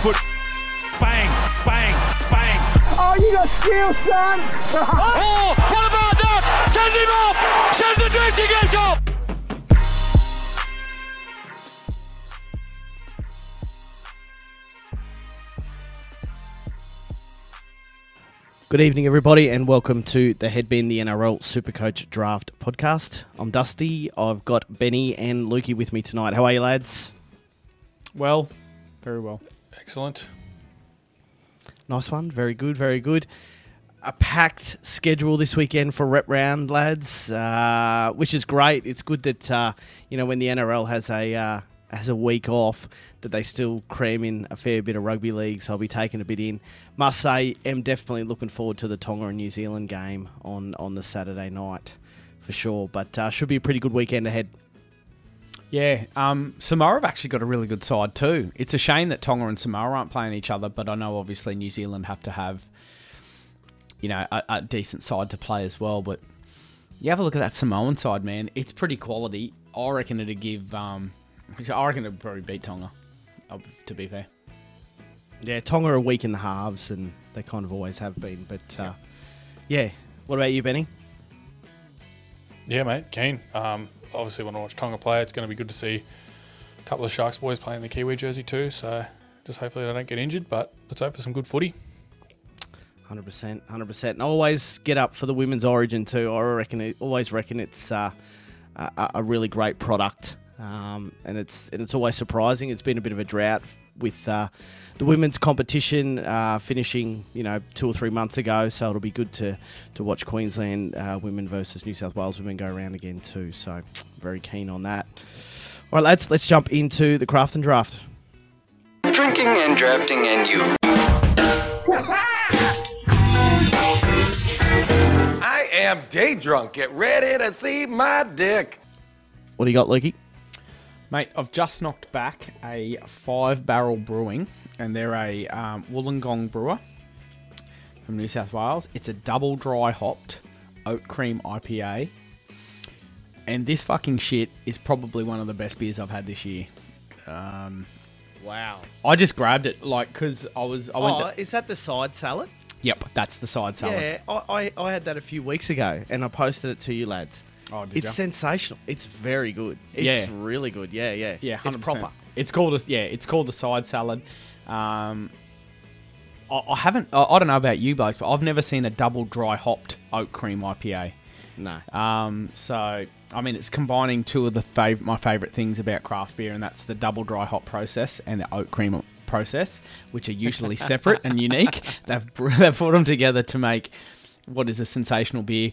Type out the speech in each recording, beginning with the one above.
foot. Bang, bang, bang. Oh, you got skill, son! Oh, what about that? Send him off! Send the drifting edge off! Good evening, everybody, and welcome to the Headbin the NRL Supercoach Draft Podcast. I'm Dusty. I've got Benny and Lukey with me tonight. How are you, lads? Well, very well. Excellent. Nice one. Very good. Very good. A packed schedule this weekend for Rep Round, lads, uh, which is great. It's good that uh, you know when the NRL has a uh, has a week off, that they still cram in a fair bit of rugby league. So I'll be taking a bit in. Must say, am definitely looking forward to the Tonga and New Zealand game on on the Saturday night for sure. But uh, should be a pretty good weekend ahead. Yeah, um, Samoa have actually got a really good side too. It's a shame that Tonga and Samoa aren't playing each other, but I know obviously New Zealand have to have, you know, a, a decent side to play as well. But you have a look at that Samoan side, man. It's pretty quality. I reckon it'd give. Um, I reckon it'd probably beat Tonga. uh, To be fair. Yeah, Tonga are weak in the halves, and they kind of always have been. But uh, yeah, what about you, Benny? Yeah, mate. Keen. Um, obviously, want to watch Tonga play. It's going to be good to see a couple of Sharks boys playing the Kiwi jersey too. So just hopefully they don't get injured. But let's hope for some good footy. Hundred percent, hundred percent. And always get up for the women's origin too. I reckon, it, always reckon it's uh, a, a really great product, um, and it's and it's always surprising. It's been a bit of a drought with uh, the women's competition uh, finishing, you know, two or three months ago. So it'll be good to to watch Queensland uh, women versus New South Wales women go around again too. So very keen on that. All right, lads, let's jump into the craft and draft. Drinking and drafting and you. I am day drunk. Get ready to see my dick. What do you got, Lukey? Mate, I've just knocked back a five barrel brewing, and they're a um, Wollongong brewer from New South Wales. It's a double dry hopped oat cream IPA. And this fucking shit is probably one of the best beers I've had this year. Um, Wow. I just grabbed it, like, because I was. I went Oh, to- is that the side salad? yep, that's the side salad. Yeah, I, I, I had that a few weeks ago, and I posted it to you lads. Oh, did it's ya? sensational. It's very good. It's Yeah. really good. Yeah, yeah, Yeah, 100%. it's proper. It's called a, yeah, it's called the side salad. Um, I, I haven't. I, I don't know about you blokes, but I've never seen a double dry hopped oat cream IPA. No, Um, so I mean, it's combining two of the fav- my favorite things about craft beer, and that's the double dry hop process and the oat cream process, which are usually separate and unique. They've they've put them together to make what is a sensational beer.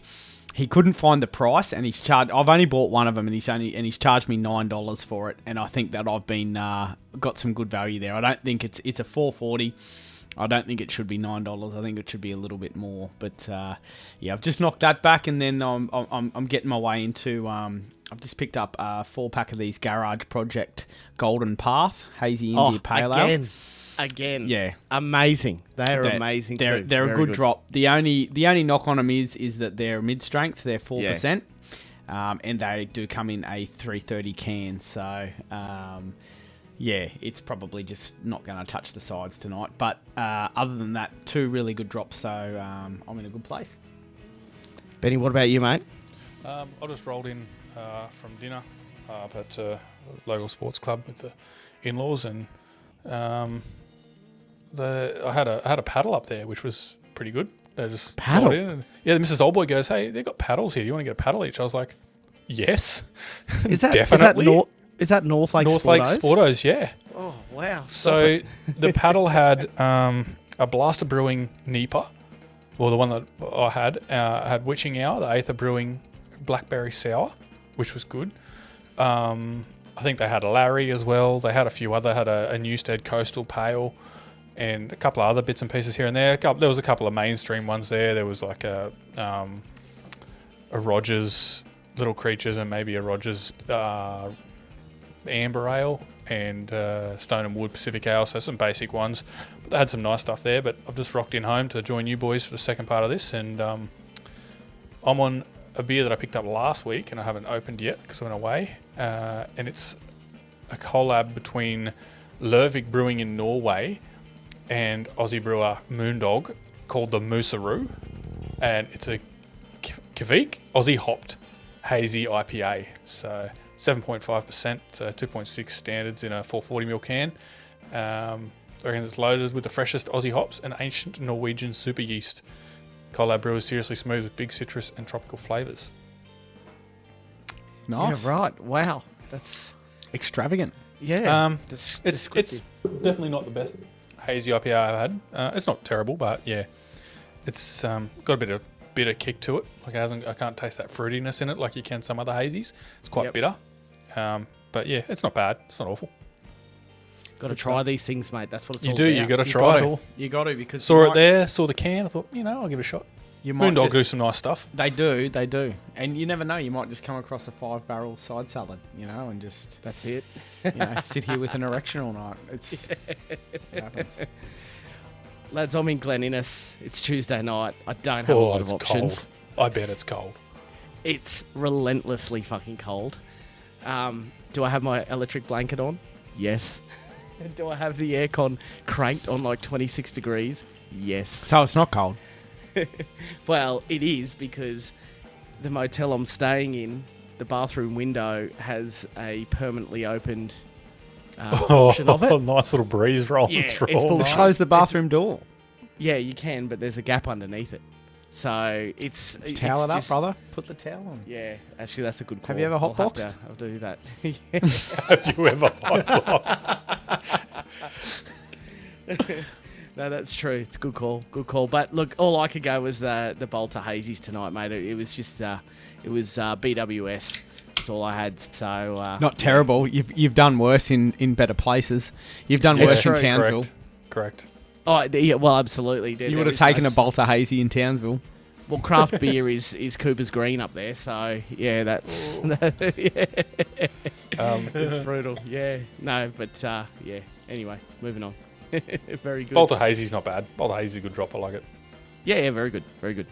He couldn't find the price, and he's charged. I've only bought one of them, and he's only and he's charged me nine dollars for it. And I think that I've been uh, got some good value there. I don't think it's it's a four forty. I don't think it should be nine dollars. I think it should be a little bit more. But uh, yeah, I've just knocked that back, and then I'm I'm, I'm getting my way into. Um, I've just picked up a four pack of these Garage Project Golden Path Hazy India oh, Pale Ale. again, again. Yeah. amazing. They are They're- amazing They're too. they're a Very good, drop. The only the only knock on them is is that they're mid strength. They're four Yeah. percent, um, and they do come in a three thirty can. So um, yeah, it's probably just not going to touch the sides tonight. But uh, other than that, two really good drops. So um, I'm in a good place. Benny, what about you, mate? Um, I just rolled in uh, from dinner uh, up at uh, local sports club with the in-laws, and um, the I had a I had a paddle up there, which was pretty good. They just Paddle? rolled in and- yeah, Mrs. Oldboy goes, "Hey, they got paddles here. Do you want to get a paddle each?" I was like, "Yes, Is that definitely." North? Is that North Lake? North Lake Sportos? Sportos, yeah. Oh wow! So the paddle had um, a Blaster Brewing Nipa, well, the one that I had uh, had Witching Hour, the Aether Brewing Blackberry Sour, which was good. Um, I think they had a Larry as well. They had a few other, had a, a Newstead Coastal Pale, and a couple of other bits and pieces here and there. There was a couple of mainstream ones there. There was like a um, a Rogers Little Creatures and maybe a Rogers uh, Amber Ale and uh, Stone and Wood Pacific Ale, so some basic ones. But they had some nice stuff there. But I've just rocked in home to join you boys for the second part of this, and um, I'm on a beer that I picked up last week and I haven't opened yet because I went away, uh, and it's a collab between Lervig Brewing in Norway and Aussie brewer Moondog called the Moosaroo, and it's a Kveik Aussie hopped hazy IPA. So 7.5%, so 2.6 standards in a 440ml can. Um, I reckon it's loaded with the freshest Aussie hops and ancient Norwegian super yeast. Collab brew is seriously smooth with big citrus and tropical flavours. Nice. Yeah, right. Wow. That's Extravagant. yeah. Um, des- It's it's definitely not the best hazy IPA I've had. Uh, it's not terrible, but yeah, it's um, got a bit of bitter kick to it. Like it hasn't, I can't taste that fruitiness in it like you can some other hazies. It's quite Yep. bitter, um, but yeah, it's not bad. It's not awful. Got to try these things, mate. That's what it's You do. You got to try it. You got to because Saw it might- there. Saw the can. I thought, you know, I'll give it a shot. You might Moondog just- do some nice stuff. They do, they do, and you never know. You might just come across a five barrel side salad, you know, and just That's it. you know sit here with an erection all night. It's it. Lads, I'm in Glen Innes. It's Tuesday night. I don't have a Oh, lot it's of options. cold. I bet it's cold. It's relentlessly fucking cold. Um, do I have my electric blanket on? Yes. do I have the aircon cranked on like 26 degrees? Yes. so it's not cold. Well, it is because the motel I'm staying in, the bathroom window has a permanently opened uh, option of it. nice little breeze rolling Yeah, through. it's all bullshit. night. Close the bathroom door. Yeah, you can, but there's a gap underneath it. So it's it's Towel it up, just- brother. Put the towel on. Yeah, actually, that's a good call. Have you ever I'll have hotboxed? to- I'll do that. Have you ever hotboxed? No, that's true. It's a good call. Good call. But look, all I could go was the the Balter Hazies tonight, mate. It, it was just uh, it was uh, BWS. That's all I had. So uh, Not terrible. You've you've done worse in, in better places. You've done It's worse true. in Townsville. Correct. Correct. Oh, yeah, well, absolutely. There- You there would have taken no a s- Balter Hazy in Townsville. Well, craft beer is is Cooper's Green up there. So yeah, that's yeah. Um, it's brutal. Yeah, no, but uh, yeah. Anyway, moving on. Very good. Balter Hazy's not bad. Balter Hazy's a good drop. I like it. Yeah, yeah, very good, very good.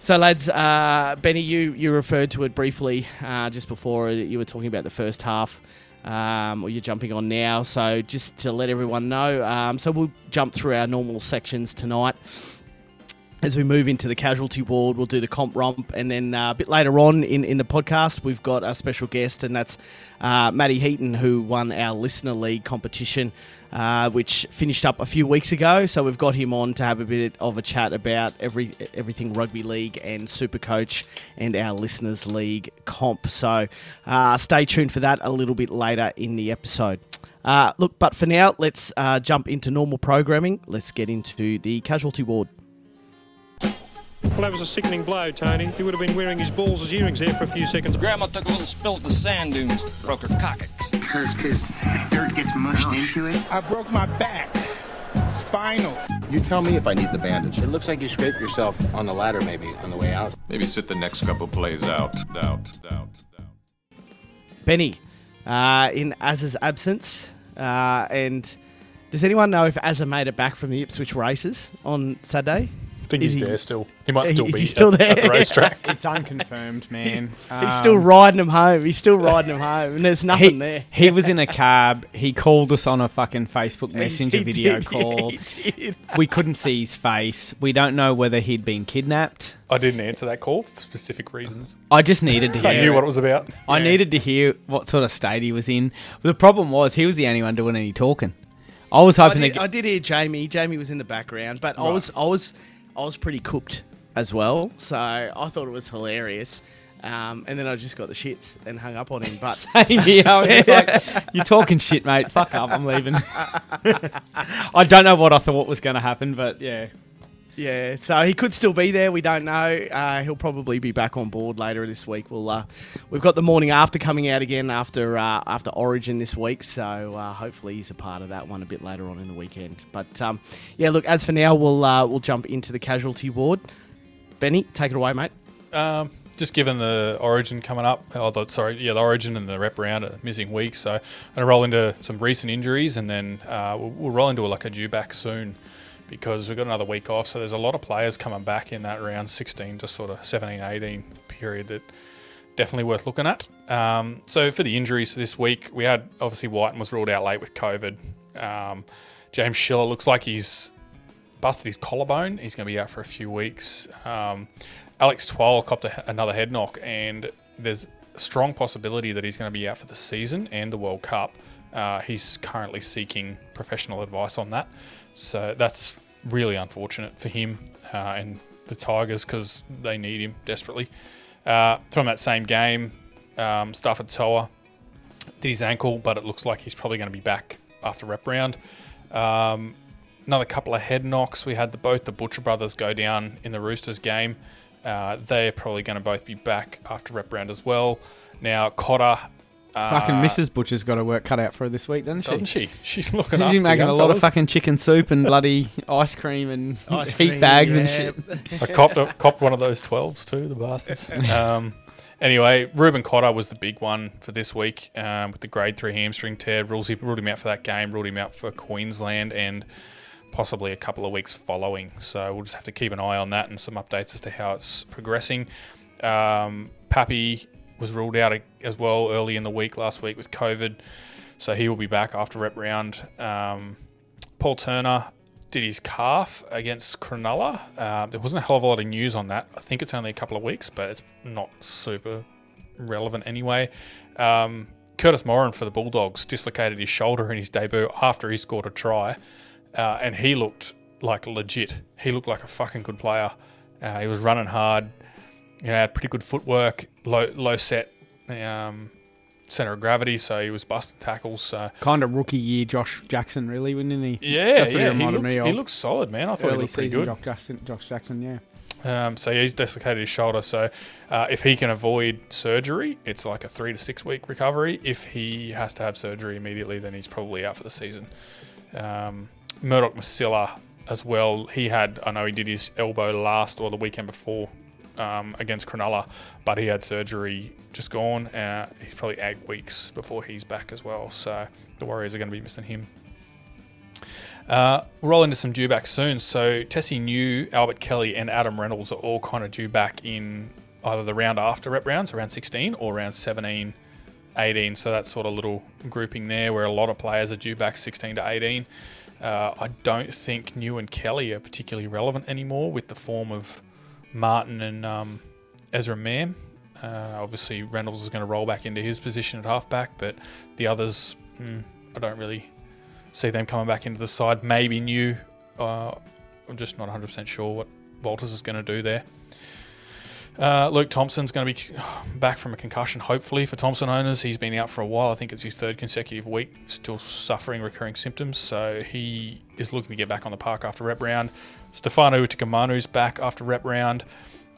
So, lads, uh, Benny, you you referred to it briefly uh, just before you were talking about the first half, um, or you're jumping on now. So, just to let everyone know, um, so we'll jump through our normal sections tonight. As we move into the casualty ward, we'll do the comp romp, and then uh, a bit later on in, in the podcast, we've got a special guest, and that's uh, Matty Heaton, who won our listener league competition, uh, which finished up a few weeks ago. So we've got him on to have a bit of a chat about every everything rugby league and Super Coach and our listeners league comp. So uh, stay tuned for that a little bit later in the episode. Uh, look, but for now, let's uh, jump into normal programming. Let's get into the casualty ward. Well, that was a sickening blow, Tony. He would have been wearing his balls as earrings there for a few seconds. Grandma took a little spill at the sand dunes, broke her coccyx. Hurts because the dirt gets mushed into it. I broke my back. Spinal. You tell me if I need the bandage. It looks like you scraped yourself on the ladder, maybe on the way out. Maybe sit the next couple plays out. Out. Out. Out. Benny, uh, in Az's absence, uh, and does anyone know if Azza made it back from the Ipswich races on Saturday? I think Is he's he- there still. He might still Is be he still at, at there? the racetrack. It's unconfirmed, man. He's still Um, riding him home. He's still riding him home, and there's nothing he, there. he was in a cab. He called us on a fucking Facebook Messenger He video did, call. he did. We couldn't see his face. We don't know whether he'd been kidnapped. I didn't answer that call for specific reasons. I just needed to hear. I knew it. what it was about. I needed to hear what sort of state he was in. The problem was he was the only one doing any talking. I was I hoping did, to I did hear Jamie. Jamie was in the background, but I was, I was, I was pretty cooked as well. So I thought it was hilarious. Um, and then I just got the shits and hung up on him. But I was just like, "You're talking shit, mate. Fuck up. I'm leaving." I don't know what I thought was going to happen, but yeah, Yeah, so he could still be there. We don't know. Uh, he'll probably be back on board later this week. We'll uh, we've got the morning after coming out again after uh, after Origin this week, so uh, hopefully he's a part of that one a bit later on in the weekend. But um, yeah, look. As for now, we'll uh, we'll jump into the casualty ward. Benny, take it away, mate. Um, just given the Origin coming up, oh, the, sorry, yeah, the Origin and the rep round are missing weeks, so I'm gonna roll into some recent injuries, and then uh, we'll, we'll roll into like a due back soon because we've got another week off. So there's a lot of players coming back in that round 16 to sort of 17, 18 period that definitely worth looking at. Um, so for the injuries this week, we had obviously Whiten was ruled out late with COVID. Um, James Schiller looks like he's busted his collarbone. He's going to be out for a few weeks. Um, Alex Twal copped a, another head knock, and there's a strong possibility that he's going to be out for the season and the World Cup. Uh, he's currently seeking professional advice on that. So that's really unfortunate for him uh, and the Tigers because they need him desperately. Uh, from that same game, um, Stafford Toa did his ankle, but it looks like he's probably going to be back after rep round. Um, another couple of head knocks. We had the, both the Butcher brothers go down in the Roosters game. Uh, they're probably going to both be back after rep round as well. Now Cotter. Uh, fucking Mrs. Butcher's got her work cut out for her this week, doesn't she? Doesn't she? She's looking She's after making young a lot of fucking chicken soup and bloody ice cream and Ice heat cream, bags and shit. I copped, a, copped one of those 12s too, the bastards. Um, anyway, Reuben Cotter was the big one for this week um, with the grade 3 hamstring tear. Rules, ruled him out for that game, ruled him out for Queensland and possibly a couple of weeks following. So we'll just have to keep an eye on that and some updates as to how it's progressing. Um, Pappy was ruled out as well early in the week last week with COVID. So he will be back after rep round. Um, Paul Turner did his calf against Cronulla. Uh, there wasn't a hell of a lot of news on that. I think it's only a couple of weeks, but it's not super relevant anyway. Um, Kurtis Morrin for the Bulldogs dislocated his shoulder in his debut after he scored a try, uh, and he looked like legit. He looked like a fucking good player. Uh, he was running hard, you know, had pretty good footwork, low low set um, center of gravity, so he was busting tackles. So Kind of rookie year Josh Jackson, really, wouldn't he? yeah, yeah, he reminded looked, he looked solid, man. I thought he looked pretty good. Josh Jackson, Josh Jackson, yeah. Um, so yeah, he's dislocated his shoulder. So uh, if he can avoid surgery, it's like a three to six week recovery. If he has to have surgery immediately, then he's probably out for the season. Um, Murdoch Masila as well. He had, I know he did his elbow last or the weekend before um, against Cronulla, but he had surgery just gone. Uh, he's probably eight weeks before he's back as well. So the Warriors are going to be missing him. Uh, roll into some due back soon. So Tesi Niu, Albert Kelly, and Adam Reynolds are all kind of due back in either the round after rep rounds, around 16, or around 17, 18. So that's sort of little grouping there where a lot of players are due back 16 to 18. Uh, I don't think New and Kelly are particularly relevant anymore with the form of Martin and um, Ezra Mam. Uh, obviously, Reynolds is going to roll back into his position at halfback, but the others, mm, I don't really see them coming back into the side. Maybe Niu. Uh, I'm just not 100% sure what Walters is going to do there. Uh, Luke Thompson's going to be back from a concussion, hopefully, for Thompson owners. He's been out for a while. I think it's his third consecutive week, still suffering recurring symptoms. So he is looking to get back on the park after rep round. Stefano Utoikamanu's back after rep round.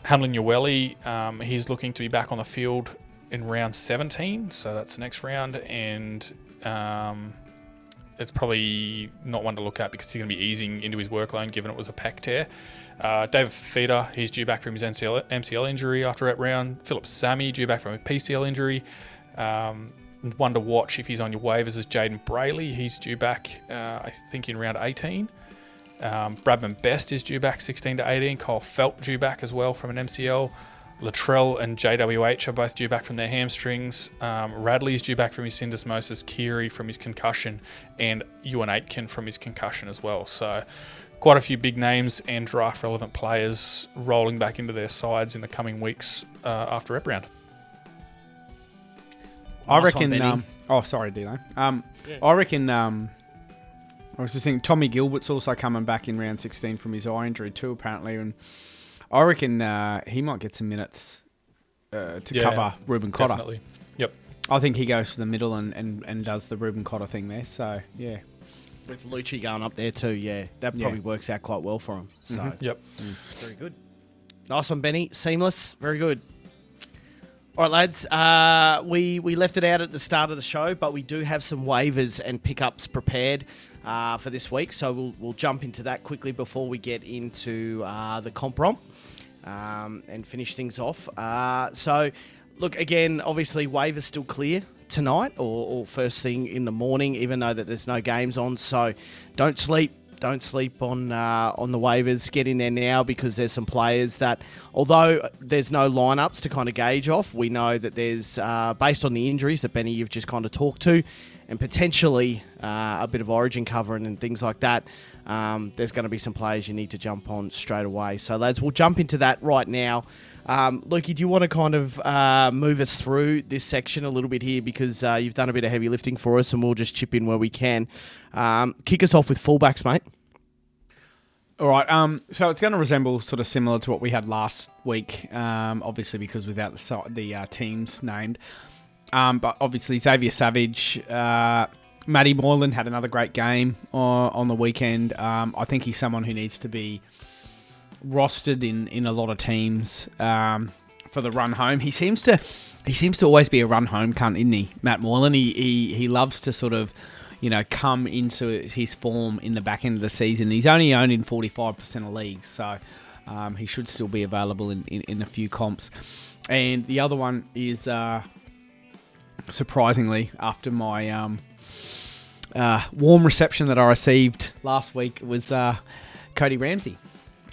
Hamlin Ueli, um, he's looking to be back on the field in round 17. So that's the next round. And um, it's probably not one to look at because he's going to be easing into his workload given it was a pec tear. Uh, David Fifita, he's due back from his MCL, MCL injury after that round. Phillip Sami, due back from a PCL injury. Um, one to watch if he's on your waivers is Jayden Brailey. He's due back, uh, I think, in round 18. Um, Bradman Best is due back 16 to 18. Kyle Felt due back as well from an MCL. Latrell and JWH are both due back from their hamstrings. Um, is due back from his syndesmosis. Kiri from his concussion, and Euan Aitken from his concussion as well. So, quite a few big names and draft relevant players rolling back into their sides in the coming weeks uh, after rep round. I Nice reckon. Benny. um, oh, sorry, Dino. Um, I reckon. I was just thinking Tommy Gilbert's also coming back in round 16 from his eye injury too, apparently, and I reckon uh, he might get some minutes uh, to Yeah, cover Reuben Cotter. Definitely. Yep. I think he goes to the middle and, and, and does the Reuben Cotter thing there. So yeah, With Lucci going up there too, yeah, that Yeah. probably works out quite well for him. So Mhm. Yep. very good. Nice one, Benny. Seamless. Very good. All right, lads. Uh, we we left it out at the start of the show, but we do have some waivers and pickups prepared uh, for this week. So we'll we'll jump into that quickly before we get into uh, the comp romp um, and finish things off. Uh, so, look again. Obviously, waivers still clear tonight or, or first thing in the morning, even though that there's no games on. So, don't sleep. Don't sleep on uh, on the waivers. Get in there now because there's some players that, although there's no lineups to kind of gauge off, we know that there's uh, based on the injuries that Benny you've just kind of talked to, and potentially uh, a bit of origin covering and things like that, um, there's going to be some players you need to jump on straight away. So, lads, we'll jump into that right now. Um, Lukey, do you want to kind of uh, move us through this section a little bit here because uh, you've done a bit of heavy lifting for us, and we'll just chip in where we can. Um, kick us off with fullbacks, mate. All right. Um, so it's going to resemble sort of similar to what we had last week. Um, obviously because without the the uh, teams named. Um, but obviously Xavier Savage, uh, Matty Moylan had another great game on, on the weekend. Um, I think he's someone who needs to be rostered in, in a lot of teams um, for the run home. He seems to he seems to always be a run home cunt, isn't he, Matt Moylan? He he, he loves to sort of you know come into his form in the back end of the season. He's only owned in forty five percent of leagues, so um, he should still be available in, in, in, a few comps. And the other one is uh, surprisingly after my um, uh, warm reception that I received last week was uh, Cody Ramsey.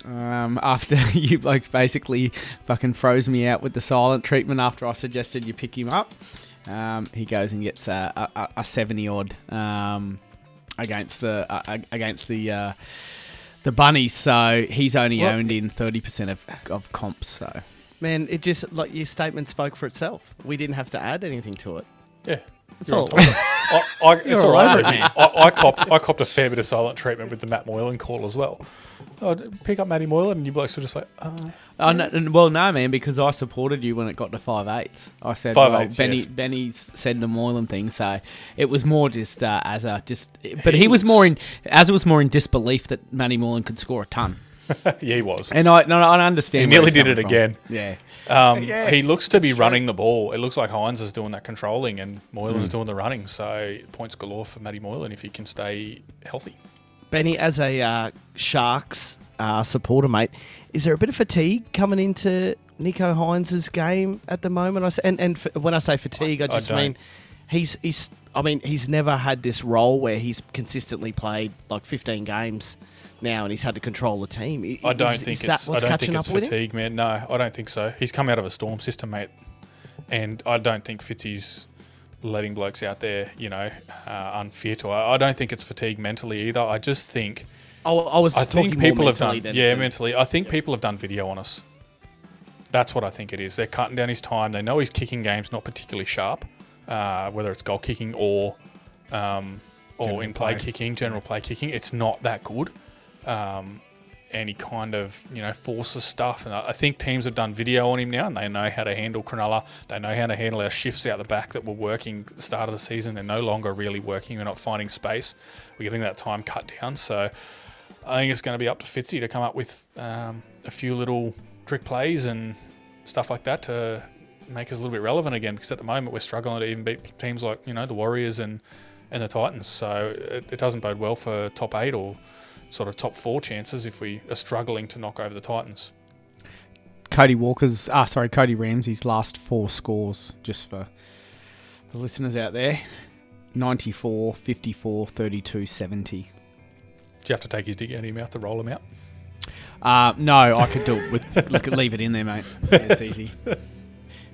Um, after you blokes basically fucking froze me out with the silent treatment after I suggested you pick him up, um, he goes and gets a, a, a seventy odd um, against the uh, against the uh, the bunnies. So he's only Well- owned in thirty percent of of comps. So Man, it just like your statement spoke for itself. We didn't have to add anything to it. Yeah. It's You're all. on top of it. I, I, it's You're all all over over it. it, man. I, I copped I copped a fair bit of silent treatment with the Matt Moylan call as well. I'd pick up Matty Moylan and you blokes were just like, uh, Oh, no, n- well, no, man, because I supported you when it got to five eights. I said, Five well, eights, Benny, yes. Benny said the Moylan thing, so it was more just uh, as a just. But he, was more in as it was more in disbelief that Matty Moylan could score a ton. yeah, he was. And I, no, I He understand. where nearly did it from. again. Yeah. Um, Yeah, he looks to be running the ball. It looks like Hynes is doing that controlling and Moylan's Mm. doing the running. So points galore for Matty Moylan if he can stay healthy. Benny, as a uh, Sharks uh, supporter, mate, is there a bit of fatigue coming into Nicho Hynes' game at the moment? I s- and and f- when I say fatigue, I I just don't. mean he's he's. I mean, he's never had this role where he's consistently played like 15 games now, and he's had to control the team. I- I don't is- think is that it's. I don't catching think it's fatigue, man. No, I don't think so. He's come out of a storm system, mate, and I don't think Fitzy's letting blokes out there, you know, uh, unfit. Or I don't think it's fatigue mentally either. I just think. I, I was I think people have done. than- yeah, than- mentally. I think people have done video on us. That's what I think it is. They're cutting down his time. They know his kicking game's not particularly sharp, uh, whether it's goal kicking or um, or General in play play. kicking, general play kicking. It's not that good. Um, kind of, you know, forces stuff. And I think teams have done video on him now, and they know how to handle Cronulla. They know how to handle our shifts out the back that were working the start of the season. They're no longer really working. We're not finding space. We're getting that time cut down. So I think it's going to be up to Fitzy to come up with um, a few little trick plays and stuff like that to make us a little bit relevant again. Because at the moment we're struggling to even beat teams like you know the Warriors and and the Titans. So it, it doesn't bode well for top eight or sort of top four chances if we are struggling to knock over the Titans. Cody Walker's, ah, sorry, Cody Ramsey's last four scores, just for the listeners out there 94, 54, 32, 70. Do you have to take his dick out of your mouth to roll him out? Uh, no, I could do it with look, leave it in there, mate. Yeah, it's easy.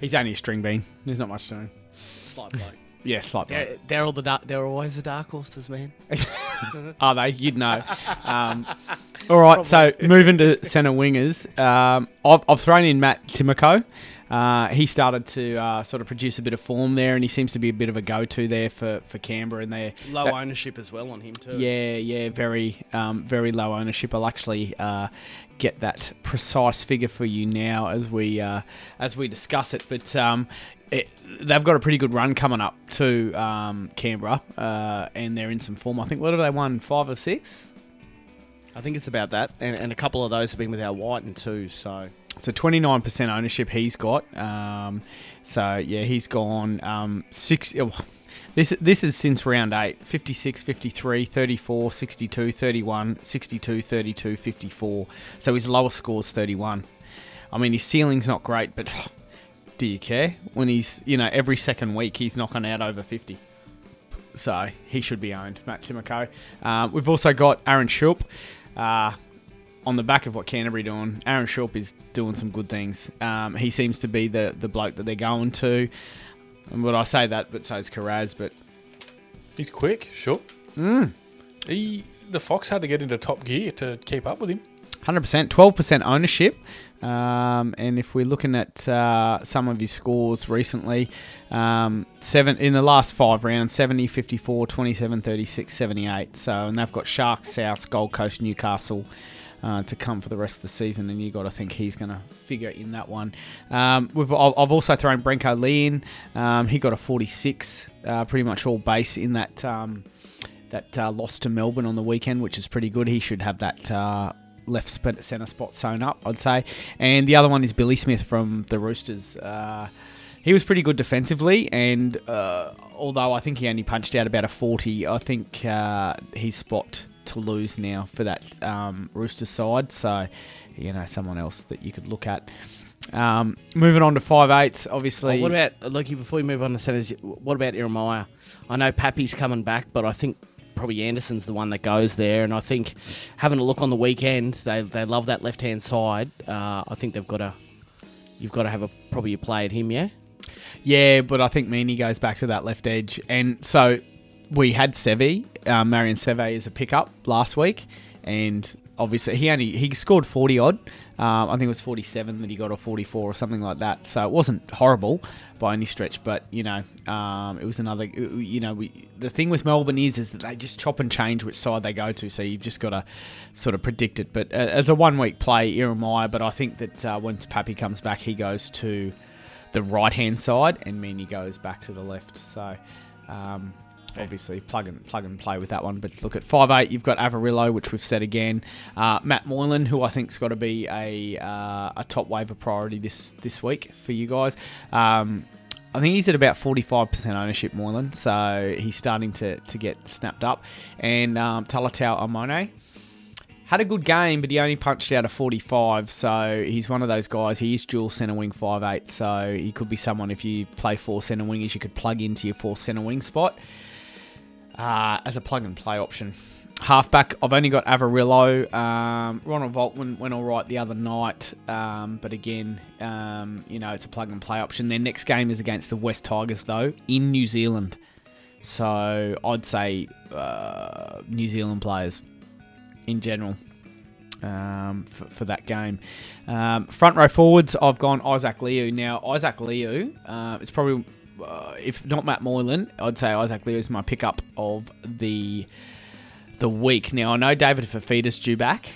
He's only a string bean. There's not much to him. Slight bloke. Yeah, slight bloke. They're, they're all the dark, they're always the dark horses, man. Are they? You'd know. Um, all right, so moving to centre wingers, um, I've, I've thrown in Matt Timoko. Uh, he started to uh, sort of produce a bit of form there, and he seems to be a bit of a go-to there for, for Canberra. And they Low that- ownership as well on him too. Yeah, yeah, very, um, very low ownership. I'll actually uh, get that precise figure for you now as we uh, as we discuss it. But um, it, they've got a pretty good run coming up to um, Canberra, uh, and they're in some form. I think what have they won? Five or six? I think it's about that, and, and a couple of those have been with our and two. So So 29% ownership he's got. Um, so yeah, he's gone um, six. oh, This this is since round 8. 56, 53, 34, 62, 31, 62, 32, 54. So his lowest score is 31. I mean, his ceiling's not great, but do you care? When he's, you know, every second week he's knocking out over 50. So he should be owned, Matt Timoko. Uh, we've also got Aaron Schoupp. Uh, on the back of what Canterbury doing, Aaron Schoupp is doing some good things. Um, he seems to be the, the bloke that they're going to. And would I say that, but so is Carraz. But He's quick, sure. Mm. He the Fox had to get into top gear to keep up with him. Hundred percent, twelve percent ownership. Um, and if we're looking at uh, some of his scores recently, um, seven in the last five rounds 70, 54, 27, 36, 78. So, and they've got Sharks, South, Gold Coast, Newcastle uh, to come for the rest of the season. And you got to think he's going to figure in that one. Um, I've also thrown Brenko Lee in. Um, he got a 46, uh, pretty much all base in that. Um, that uh, loss to Melbourne on the weekend, which is pretty good. He should have that uh, left centre spot sewn up, I'd say. And the other one is Billy Smith from the Roosters. Uh, he was pretty good defensively, and uh, although I think he only punched out about a 40, I think uh, spot to lose now for that um, Roosters side. So, you know, someone else that you could look at. Um, moving on to five eights, obviously. Oh, what about Loki? Before we move on to centers, what about Ieremia? I know Pappy's coming back, but I think probably Anderson's the one that goes there. And I think having a look on the weekend, they they love that left hand side. Uh, I think they've got to, you've got to have a probably a play at him, yeah. Yeah, but I think Meaney goes back to that left edge, and so we had Sevi, uh, Marion Seve as a pickup last week, and obviously he only he scored forty odd. Um, I think it was forty seven that he got or forty four or something like that. So it wasn't horrible by any stretch, but you know, um, it was another. You know, we, the thing with Melbourne is is that they just chop and change which side they go to. So you've just got to sort of predict it. But uh, as a one week play, Ieremia. But I think that uh, once Pappy comes back, he goes to the right hand side, and Meaney goes back to the left. So. Um, obviously plug and plug and play with that one. But look at five eight, you've got Averillo, which we've said again. Uh, Matt Moylan, who I think's got to be a uh, a top waiver priority this this week for you guys. Um, I think he's at about 45% ownership, Moylan, so he's starting to, to get snapped up. And um, Talatau Amone had a good game, but he only punched out a 45, so he's one of those guys. He is dual centre wing 5'8, so he could be someone if you play four centre wingers, you could plug into your four centre wing spot uh, as a plug and play option. Halfback, I've only got Averillo. Um, Ronald Volkman went all right the other night, um, but again, um, you know, it's a plug and play option. Their next game is against the West Tigers, though, in New Zealand. So I'd say uh, New Zealand players in general um, for, for, that game. Um, front row forwards, I've gone Isaac Liu. Now, Isaac Liu, uh, it's probably uh, if not Matt Moylan, I'd say Isaac Liu is my pickup of the the week. Now I know David Fifita's due back,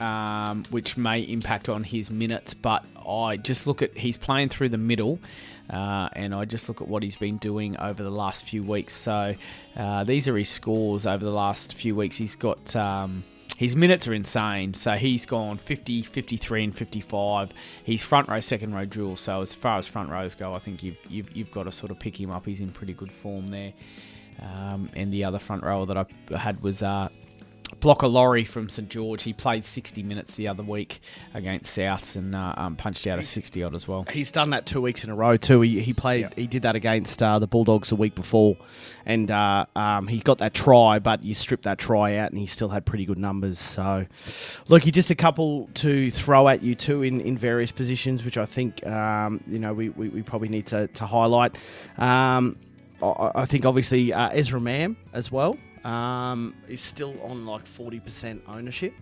um, which may impact on his minutes, but I just look at he's playing through the middle. Uh, and I just look at what he's been doing over the last few weeks. So uh, these are his scores over the last few weeks. He's got um, his minutes are insane. So he's gone 50, 53, and 55. He's front row, second row dual. So as far as front rows go, I think you've, you've, you've got to sort of pick him up. He's in pretty good form there. Um, and the other front row that I had was uh, Blocker Lawrie from St George. He played 60 minutes the other week against Souths and uh, um, punched out a 60 odd as well. He's done that two weeks in a row too. He, he played. Yep. He did that against uh, the Bulldogs the week before, and uh, um, he got that try. But you stripped that try out, and he still had pretty good numbers. So, look, he just a couple to throw at you too in, in various positions, which I think um, you know we, we, we, probably need to, to highlight. Um, I, I think obviously uh, Ezra Mam as well um, is still on like 40% ownership.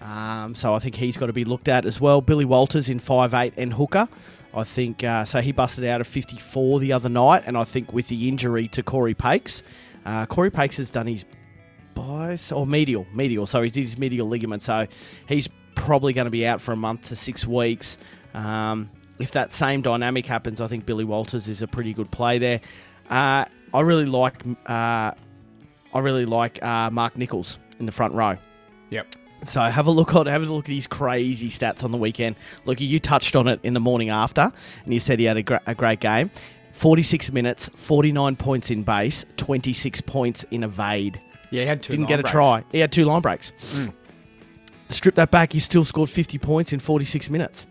Um, so I think he's got to be looked at as well. Billy Walters in 5'8 and hooker. I think uh, so. He busted out of 54 the other night, and I think with the injury to Cory Paix, uh, Cory Paix has done his bias or medial, medial. So he did his medial ligament. So he's probably going to be out for a month to six weeks. Um, if that same dynamic happens, I think Billy Walters is a pretty good play there. Uh, I really like uh, I really like uh, Mark Nichols in the front row. Yep. So have a look on have a look at his crazy stats on the weekend. Look, you touched on it in the morning after, and you said he had a, gra- a great game. 46 minutes, 49 points in base, 26 points in evade. Yeah, he had two. Didn't get a breaks. try. He had two line breaks. Mm. Strip that back, he still scored 50 points in 46 minutes.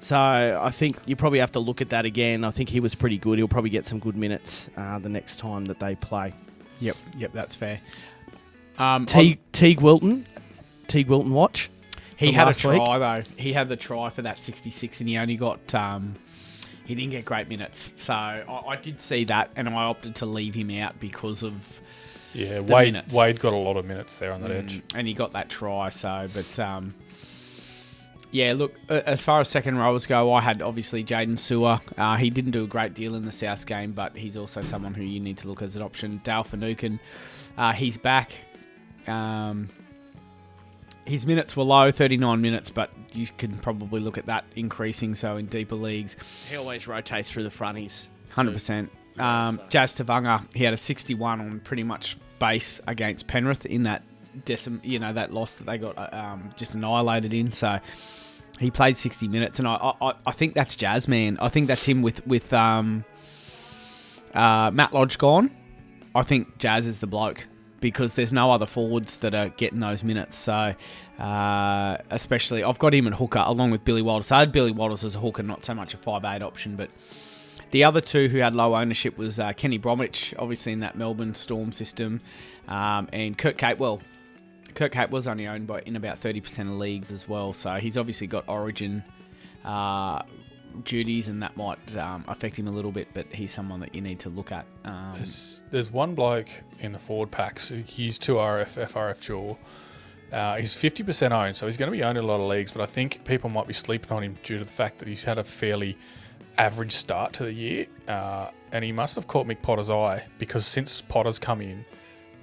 So I think you probably have to look at that again. I think he was pretty good. He'll probably get some good minutes uh, the next time that they play. Yep, yep, that's fair. Um, Teig, Teig Wilton, Teig Wilton watch. He had a try week. though. He had the try for that 66, and he only got. Um, he didn't get great minutes, so I, I, did see that, and I opted to leave him out because of Yeah, the Wade minutes. Wade got a lot of minutes there on that Mm, edge. and he got that try. So, but um, yeah, look, as far as second rowers go, I had obviously Jaden Sewer. Uh, he didn't do a great deal in the South game, but he's also someone who you need to look as an option. Dale Finucane, uh, he's back. Um, his minutes were low, 39 minutes, but you can probably look at that increasing. So in deeper leagues, He always rotates through the fronties. Hundred percent. Um, Jazz Tevaga, he had a sixty-one on pretty much base against Penrith in that decim, you know, that loss that they got uh, um, just annihilated in. So he played sixty minutes, and I, I, I think that's Jazz, man. I think that's him with with um, uh, Matt Lodge gone. I think Jazz is the bloke because there's no other forwards that are getting those minutes. So, uh, especially, I've got him at hooker along with Billy Walters. I had Billy Walters as a hooker, not so much a five eight option, but the other two who had low ownership was uh, Kenny Bromwich, obviously in that Melbourne Storm system, um, and Kurt Capewell. Kurt was only owned by in about thirty percent of leagues as well, so he's obviously got Origin uh, duties, and that might um, affect him a little bit. But he's someone that you need to look at. Um, There's, there's one bloke in the forward packs. He's two RF, FRF dual. Uh, he's 50% owned, so he's going to be owned in a lot of leagues, but I think people might be sleeping on him due to the fact that he's had a fairly average start to the year. Uh, and he must have caught Mick Potter's eye because since Potter's come in,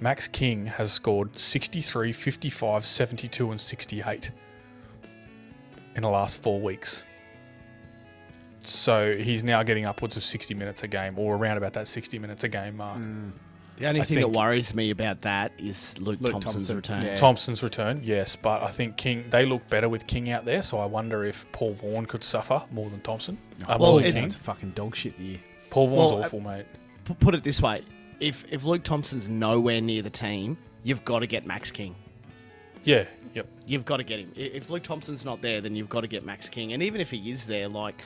Max King has scored 63, 55, 72, and 68 in the last four weeks. So he's now getting upwards of 60 minutes a game, or around about that 60 minutes a game mark. The only I thing that worries me about that is Luke, Luke Thompson's Thompson, return. yeah. Thompson's return, yes, but I think King they look better with King out there, so I wonder if Paul Vaughan could suffer more than Thompson. Uh, Well, more than King. Fucking dog shit year. Paul Vaughan's well, awful, mate. P- put it this way: if if Luke Thompson's nowhere near the team, you've got to get Max King. Yeah, yep. You've got to get him. If Luke Thompson's not there, then you've got to get Max King. And even if he is there, like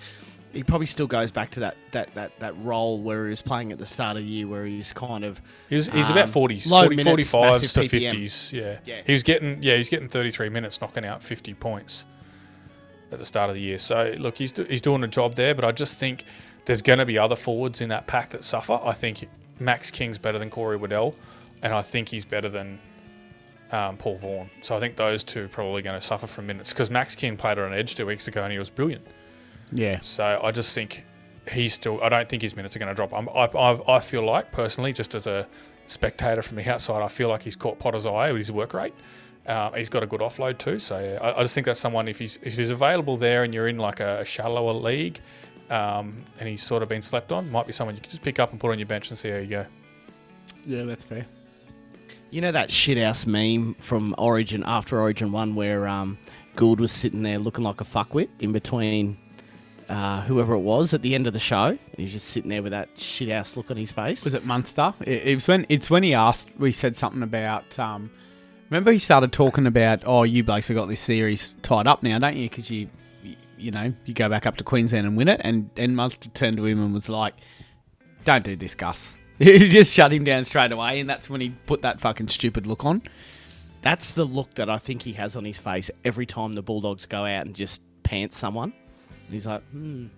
he probably still goes back to that that that, that role where he was playing at the start of the year, where he's kind of He's, he's um, about 40s, 40, minutes, 45s to PPM. 50s. Yeah. Yeah. He was getting yeah, he's getting 33 minutes knocking out 50 points at the start of the year. So look, he's do, he's doing a job there, but I just think there's going to be other forwards in that pack that suffer. I think Max King's better than Corey Waddell, and I think he's better than um, Paul Vaughan. So I think those two are probably going to suffer from minutes because Max King played on an edge two weeks ago and he was brilliant. Yeah. So I just think he's still. I don't think his minutes are going to drop. I'm, I, I, I feel like personally, just as a spectator from the outside, I feel like he's caught Potter's eye with his work rate. Uh, he's got a good offload too. So yeah, I, I just think that's someone if he's if he's available there and you're in like a, shallower league, um, and he's sort of been slept on, might be someone you can just pick up and put on your bench and see how you go. Yeah, that's fair. You know that shithouse meme from Origin after Origin One where um, Gould was sitting there looking like a fuckwit in between uh, whoever it was at the end of the show. And he was just sitting there with that shithouse look on his face. Was it Munster? It, it was when it's when he asked. We said something about. Um, remember, he started talking about, "Oh, you blokes have got this series tied up now, don't you? Because you, you, you know, you go back up to Queensland and win it." And and Munster turned to him and was like, "Don't do this, Gus." He just shut him down straight away, and that's when he put that fucking stupid look on. That's the look that I think he has on his face every time the Bulldogs go out and just pants someone. And he's like, hmm,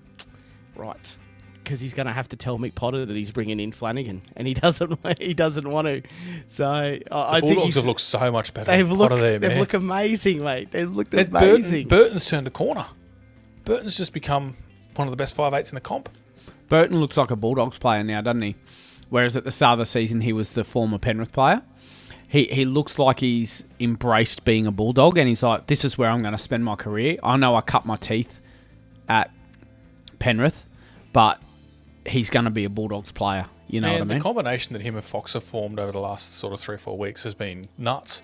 right. Because he's going to have to tell Mick Potter that he's bringing in Flanagan, and he doesn't. He doesn't want to. So I, The I think Bulldogs he's, have looked so much better. They've with looked. Potter there, they've man. looked amazing, mate. They've looked That amazing. Burton, Burton's turned a corner. Burton's just become one of the best five eights in the comp. Burton looks like a Bulldogs player now, doesn't he? Whereas at the start of the season, he was the former Penrith player. He, he looks like he's embraced being a Bulldog, and he's like, this is where I'm going to spend my career. I know I cut my teeth at Penrith, but he's going to be a Bulldogs player. You know Man, what I mean? the combination that him and Fox have formed over the last sort of three or four weeks has been nuts.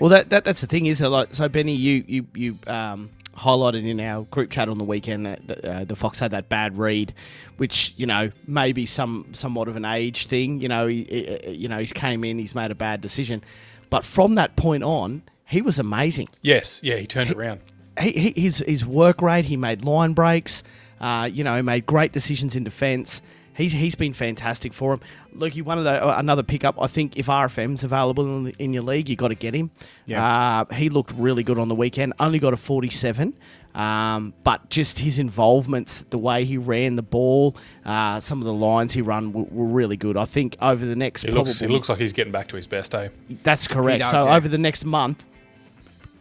Well, that, that that's the thing, is it? Like, so Benny, you you you um, highlighted in our group chat on the weekend that uh, the Fox had that bad read, which you know maybe some somewhat of an age thing. You know, he, he- you know he's came in, he's made a bad decision, but from that point on, he was amazing. Yes, yeah, he turned it around. He, he, his his work rate, he made line breaks. Uh, you know, he made great decisions in defence. He's he's been fantastic for him. Look, you one of the uh, another pickup. I think if RFM's available in, the, in your league, you got to get him. Yeah. Uh, he looked really good on the weekend. Only got a 47. Um, but just his involvements, the way he ran the ball, uh, some of the lines he run were, were really good. I think over the next He looks, he probably- looks like he's getting back to his best, eh? that's correct. does, so yeah. over the next month,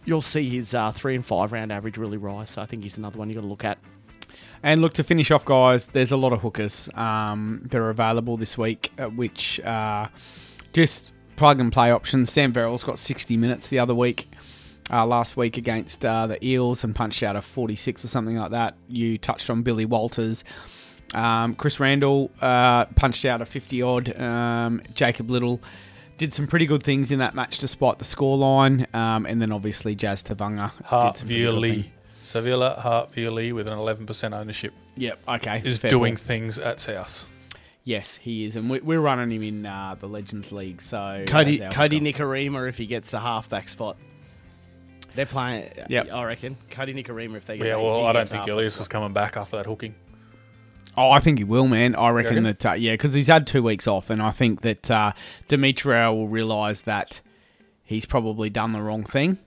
you'll see his uh, three and five round average really rise. So I think he's another one you got to look at. And look to finish off, guys. There's a lot of hookers um, that are available this week, uh, which uh, just plug and play options. Sam Verrill's got 60 minutes the other week, uh, last week against uh, the Eels, and punched out a 46 or something like that. You touched on Billy Walters. Um, Chris Randall uh, punched out a 50 odd. Um, Jacob Liddle did some pretty good things in that match despite the scoreline. Um, and then obviously Jazz Tevaga Hart did some pretty good Sevilla Hart Violi with an 11% ownership Yep, okay. is fair doing point. things at South. Yes, he is, and we- we're running him in uh, the Legends League. So Kodi that's Kodi. Nikorima if he gets the halfback spot. They're playing. Yep. I reckon Kodi Nikorima if they get. Yeah, he well, I don't think Ilias is coming back after that hooking. Oh, I think he will, man. I reckon, reckon? that uh, yeah, because he's had two weeks off, and I think that uh, Demetriou will realise that he's probably done the wrong thing.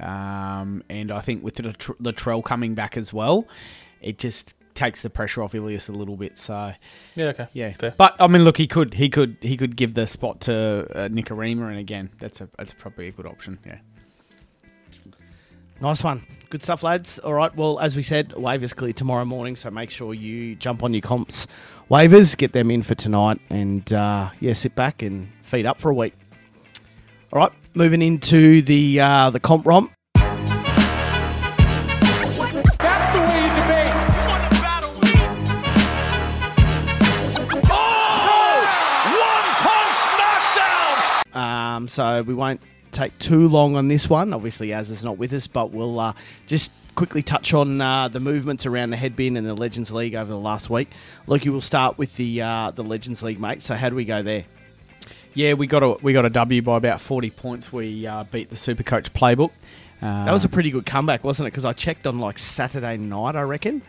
Um, and I think with the Latrell coming back as well, it just takes the pressure off Ilias a little bit. So Yeah, okay. yeah, Fair. but I mean, look, he could he could he could give the spot to uh, Nikorima, and again, that's a that's probably a good option. Yeah. Nice one. Good stuff, lads. All right. Well, as we said, waivers clear tomorrow morning, so make sure you jump on your comps waivers, get them in for tonight, and uh, yeah, sit back and feed up for a week. All right. Moving into the uh, the comp romp. That's the way you debate. Oh! One punch knockdown. Um, so we won't take too long on this one. Obviously, Az is not with us, but we'll uh, just quickly touch on uh, the movements around the headbin and the Legends League over the last week. Look, you will start with the uh, the Legends League, mate. So how do we go there? Yeah, we got a we got a W by about forty points. We uh, beat the Supercoach playbook. Uh, That was a pretty good comeback, wasn't it? Because I checked on like Saturday night, I reckon,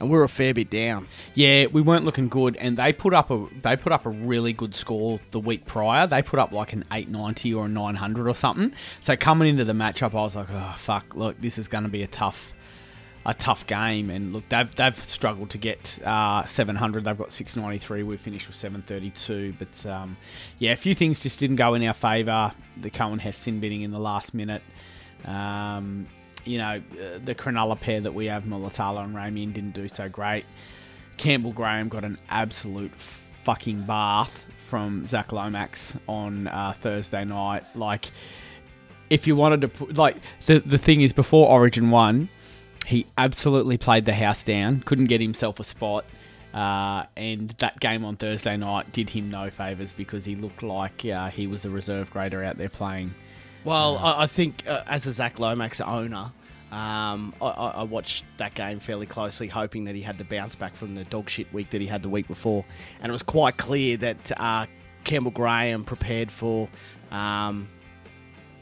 and we were a fair bit down. yeah, we weren't looking good, and they put up a they put up a really good score the week prior. They put up like an eight ninety or a nine hundred or something. So coming into the matchup, I was like, oh fuck, look, this is going to be a tough a tough game. And look, they've they've struggled to get uh, seven hundred. They've got six ninety three. We finished with seven thirty two. But um, yeah, a few things just didn't go in our favour. The Coen Hess sin bidding in the last minute. Um, you know, uh, the Cronulla pair that we have, Mulitalo and Ramien, didn't do so great. Campbell Graham got an absolute fucking bath from Zach Lomax on uh, Thursday night. Like, if you wanted to put, like, the, the thing is, before Origin 1, he absolutely played the house down, couldn't get himself a spot. Uh, and that game on Thursday night did him no favours because he looked like uh, he was a reserve grader out there playing. Well, I, I think uh, as a Zach Lomax owner, um, I, I I watched that game fairly closely, hoping that he had the bounce back from the dog shit week that he had the week before, and it was quite clear that uh, Campbell Graham prepared for um,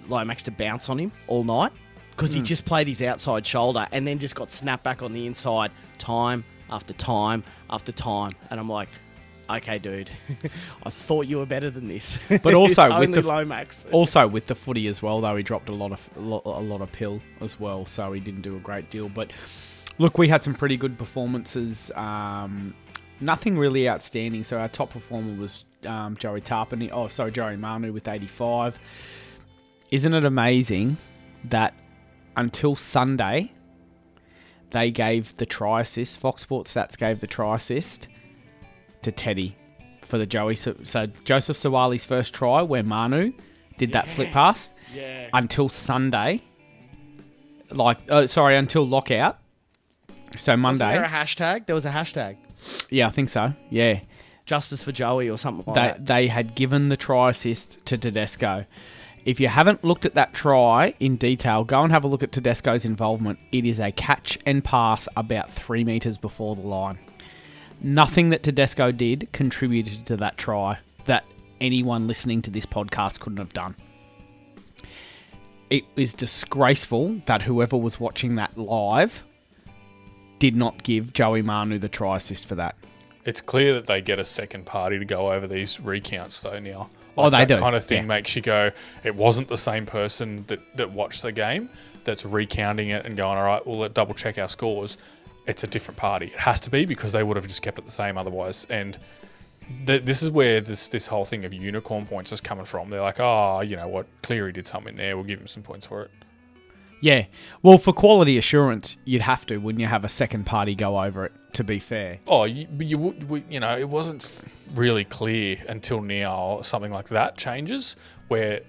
Lomax to bounce on him all night because he just played his outside shoulder and then just got snapped back on the inside time after time after time, and I'm like. Okay, dude. I thought you were better than this. But also with only the Lomax. also with the footy as well, though he dropped a lot of a lot, a lot of pill as well, so he didn't do a great deal. But look, we had some pretty good performances. Um, nothing really outstanding. So our top performer was um, Joey Tarpany. Oh, sorry, Joey Manu with 85. Isn't it amazing that until Sunday they gave the try assist? Fox Sports Stats gave the try assist to Teddy for the Joey. So, so Joseph Suaalii's first try, where Manu did that flip pass, Yeah. until Sunday. Like, uh, sorry, until lockout. So Monday. there a hashtag? There was a hashtag. yeah, I think so. Yeah, Justice for Joey or something like they that. they had given the try assist to Tedesco. If you haven't looked at that try in detail, go and have a look at Tedesco's involvement. It is a catch and pass about three meters before the line. Nothing that Tedesco did contributed to that try that anyone listening to this podcast couldn't have done. It is disgraceful that whoever was watching that live did not give Joey Manu the try assist for that. It's clear that they get a second party to go over these recounts though now. Oh, they that do, kind of thing yeah. makes you go. It wasn't the same person that that watched the game that's recounting it and going, all right, well, let double check our scores. It's a different party. It has to be because they would have just kept it the same otherwise. And th- this is where this this whole thing of unicorn points is coming from. They're like, oh, you know what, Cleary did something there. We'll give him some points for it. Yeah. Well, for quality assurance, you'd have to when you have a second party go over it. To be fair, Oh, you, you you know, it wasn't really clear until now something like that changes where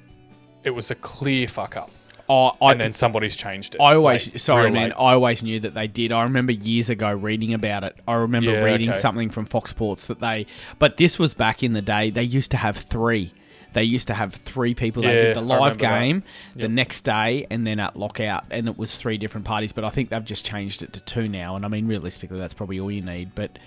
it was a clear fuck up. Oh, I, and then somebody's changed it. I always late, sorry man, late. I always knew that they did. I remember years ago reading about it. I remember Yeah, reading okay. something from Fox Sports that they but this was back in the day. They used to have 3. They used to have 3 people they did the live remember that. game, the next day and then at lockout and it was three different parties, but I think they've just changed it to two now and I mean realistically that's probably all you need, but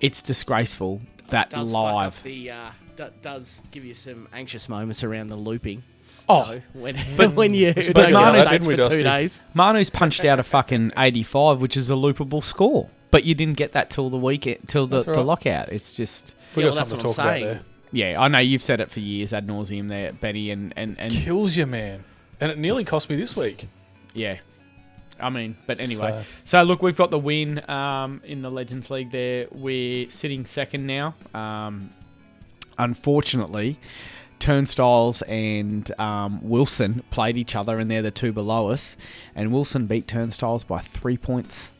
it's disgraceful that does live the uh, d- does give you some anxious moments around the looping. Oh. though, when But- when you but don't Manu's- get for Dusty? two days. Manu's punched out a fucking 85, which is a loopable score. But you didn't get that till the weekend, till the, That's all the lockout. It's just, We Yeah, got well, something to talk about there. Yeah, I know you've said it for years ad nauseum there, Benny, and, and, and Kills you, man. And it nearly cost me this week. yeah. I mean, but anyway. So, So- look, we've got the win um, in the Legends League there. We're sitting second now. Um, unfortunately, Turnstiles and um, Wilson played each other, and they're the two below us. And Wilson beat Turnstiles by three points.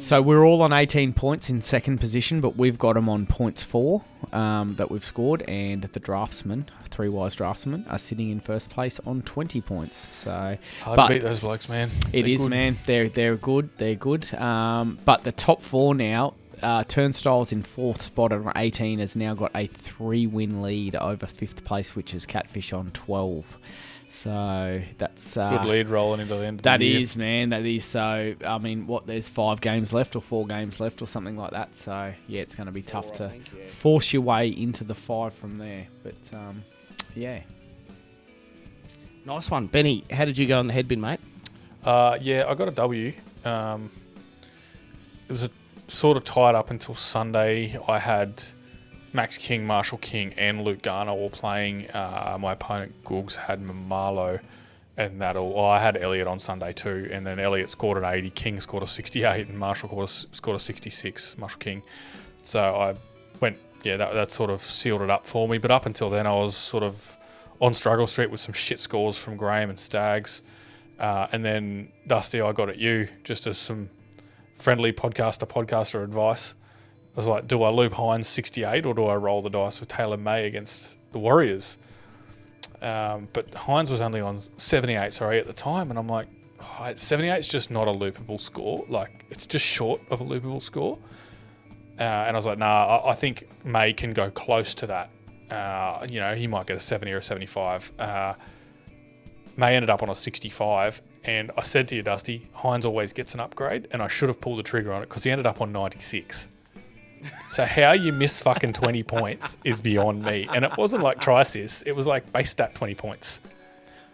So we're all on 18 points in second position, but we've got them on points four um, that we've scored, and the draftsmen, three wise draftsmen, are sitting in first place on 20 points. So Hard But- to beat those blokes, man. it They're is, good. man. They're they're good. They're good. Um, but the top four now, uh, Turnstiles in fourth spot at 18 has now got a three-win lead over fifth place, which is Catfish on 12. So that's uh, Good lead rolling into the end of that the year. is, man. That is. So, I mean, what? There's five games left, or four games left, or something like that. So, yeah, it's going to be tough to force your way into the five from there. But, um, yeah, Nice one, Benny. How did you go on the headbin, mate? Uh, yeah, I got a W. Um, it was a sort of tied up until Sunday. I had Max King, Marshall King, and Luke Garner all playing. Uh, my opponent Googs had Mamalo, and that all. Oh, I had Elliot on Sunday too, and then Elliot scored an 80, King scored a 68, and Marshall scored a, scored a 66. Marshall King. So I went. Yeah, that, that sort of sealed it up for me. But up until then, I was sort of on struggle street with some shit scores from Graham and Staggs. Uh, and then Dusty, I got at you just as some friendly podcaster podcaster advice. I was like, do I loop Hynes 68 or do I roll the dice with Taylor May against the Warriors? Um, but Hynes was only on 78, sorry, at the time. And I'm like, oh, 78 is just not a loopable score. Like, it's just short of a loopable score. Uh, and I was like, nah, I, I think May can go close to that. Uh, you know, he might get a 70 or a 75. Uh, May ended up on a 65. And I said to you, Dusty, Hynes always gets an upgrade. And I should have pulled the trigger on it because he ended up on 96. So how you miss fucking 20 points is beyond me. And it wasn't like Trisis. It was like base stat 20 points.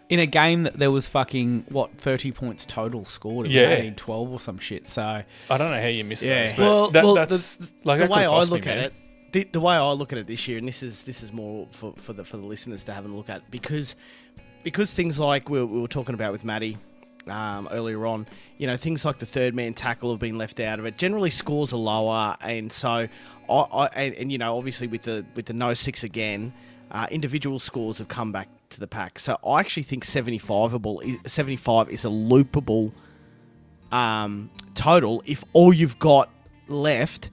in a game that there was fucking what 30 points total scored. It Yeah. was 12 or some shit. So I don't know how you miss Yeah. those. But well, that, well, that's the, like the that way I cost me, look at man. it, the, the way I look at it this year, and this is this is more for, for the for the listeners to have a look at because because things like we were, we were talking about with Maddie um, earlier on, you know, things like the third man tackle have been left out of it. Generally, scores are lower, and so I, I and, and you know, obviously with the with the no six again, uh, individual scores have come back to the pack. So I actually think 75able, 75 is a loopable um, total if all you've got left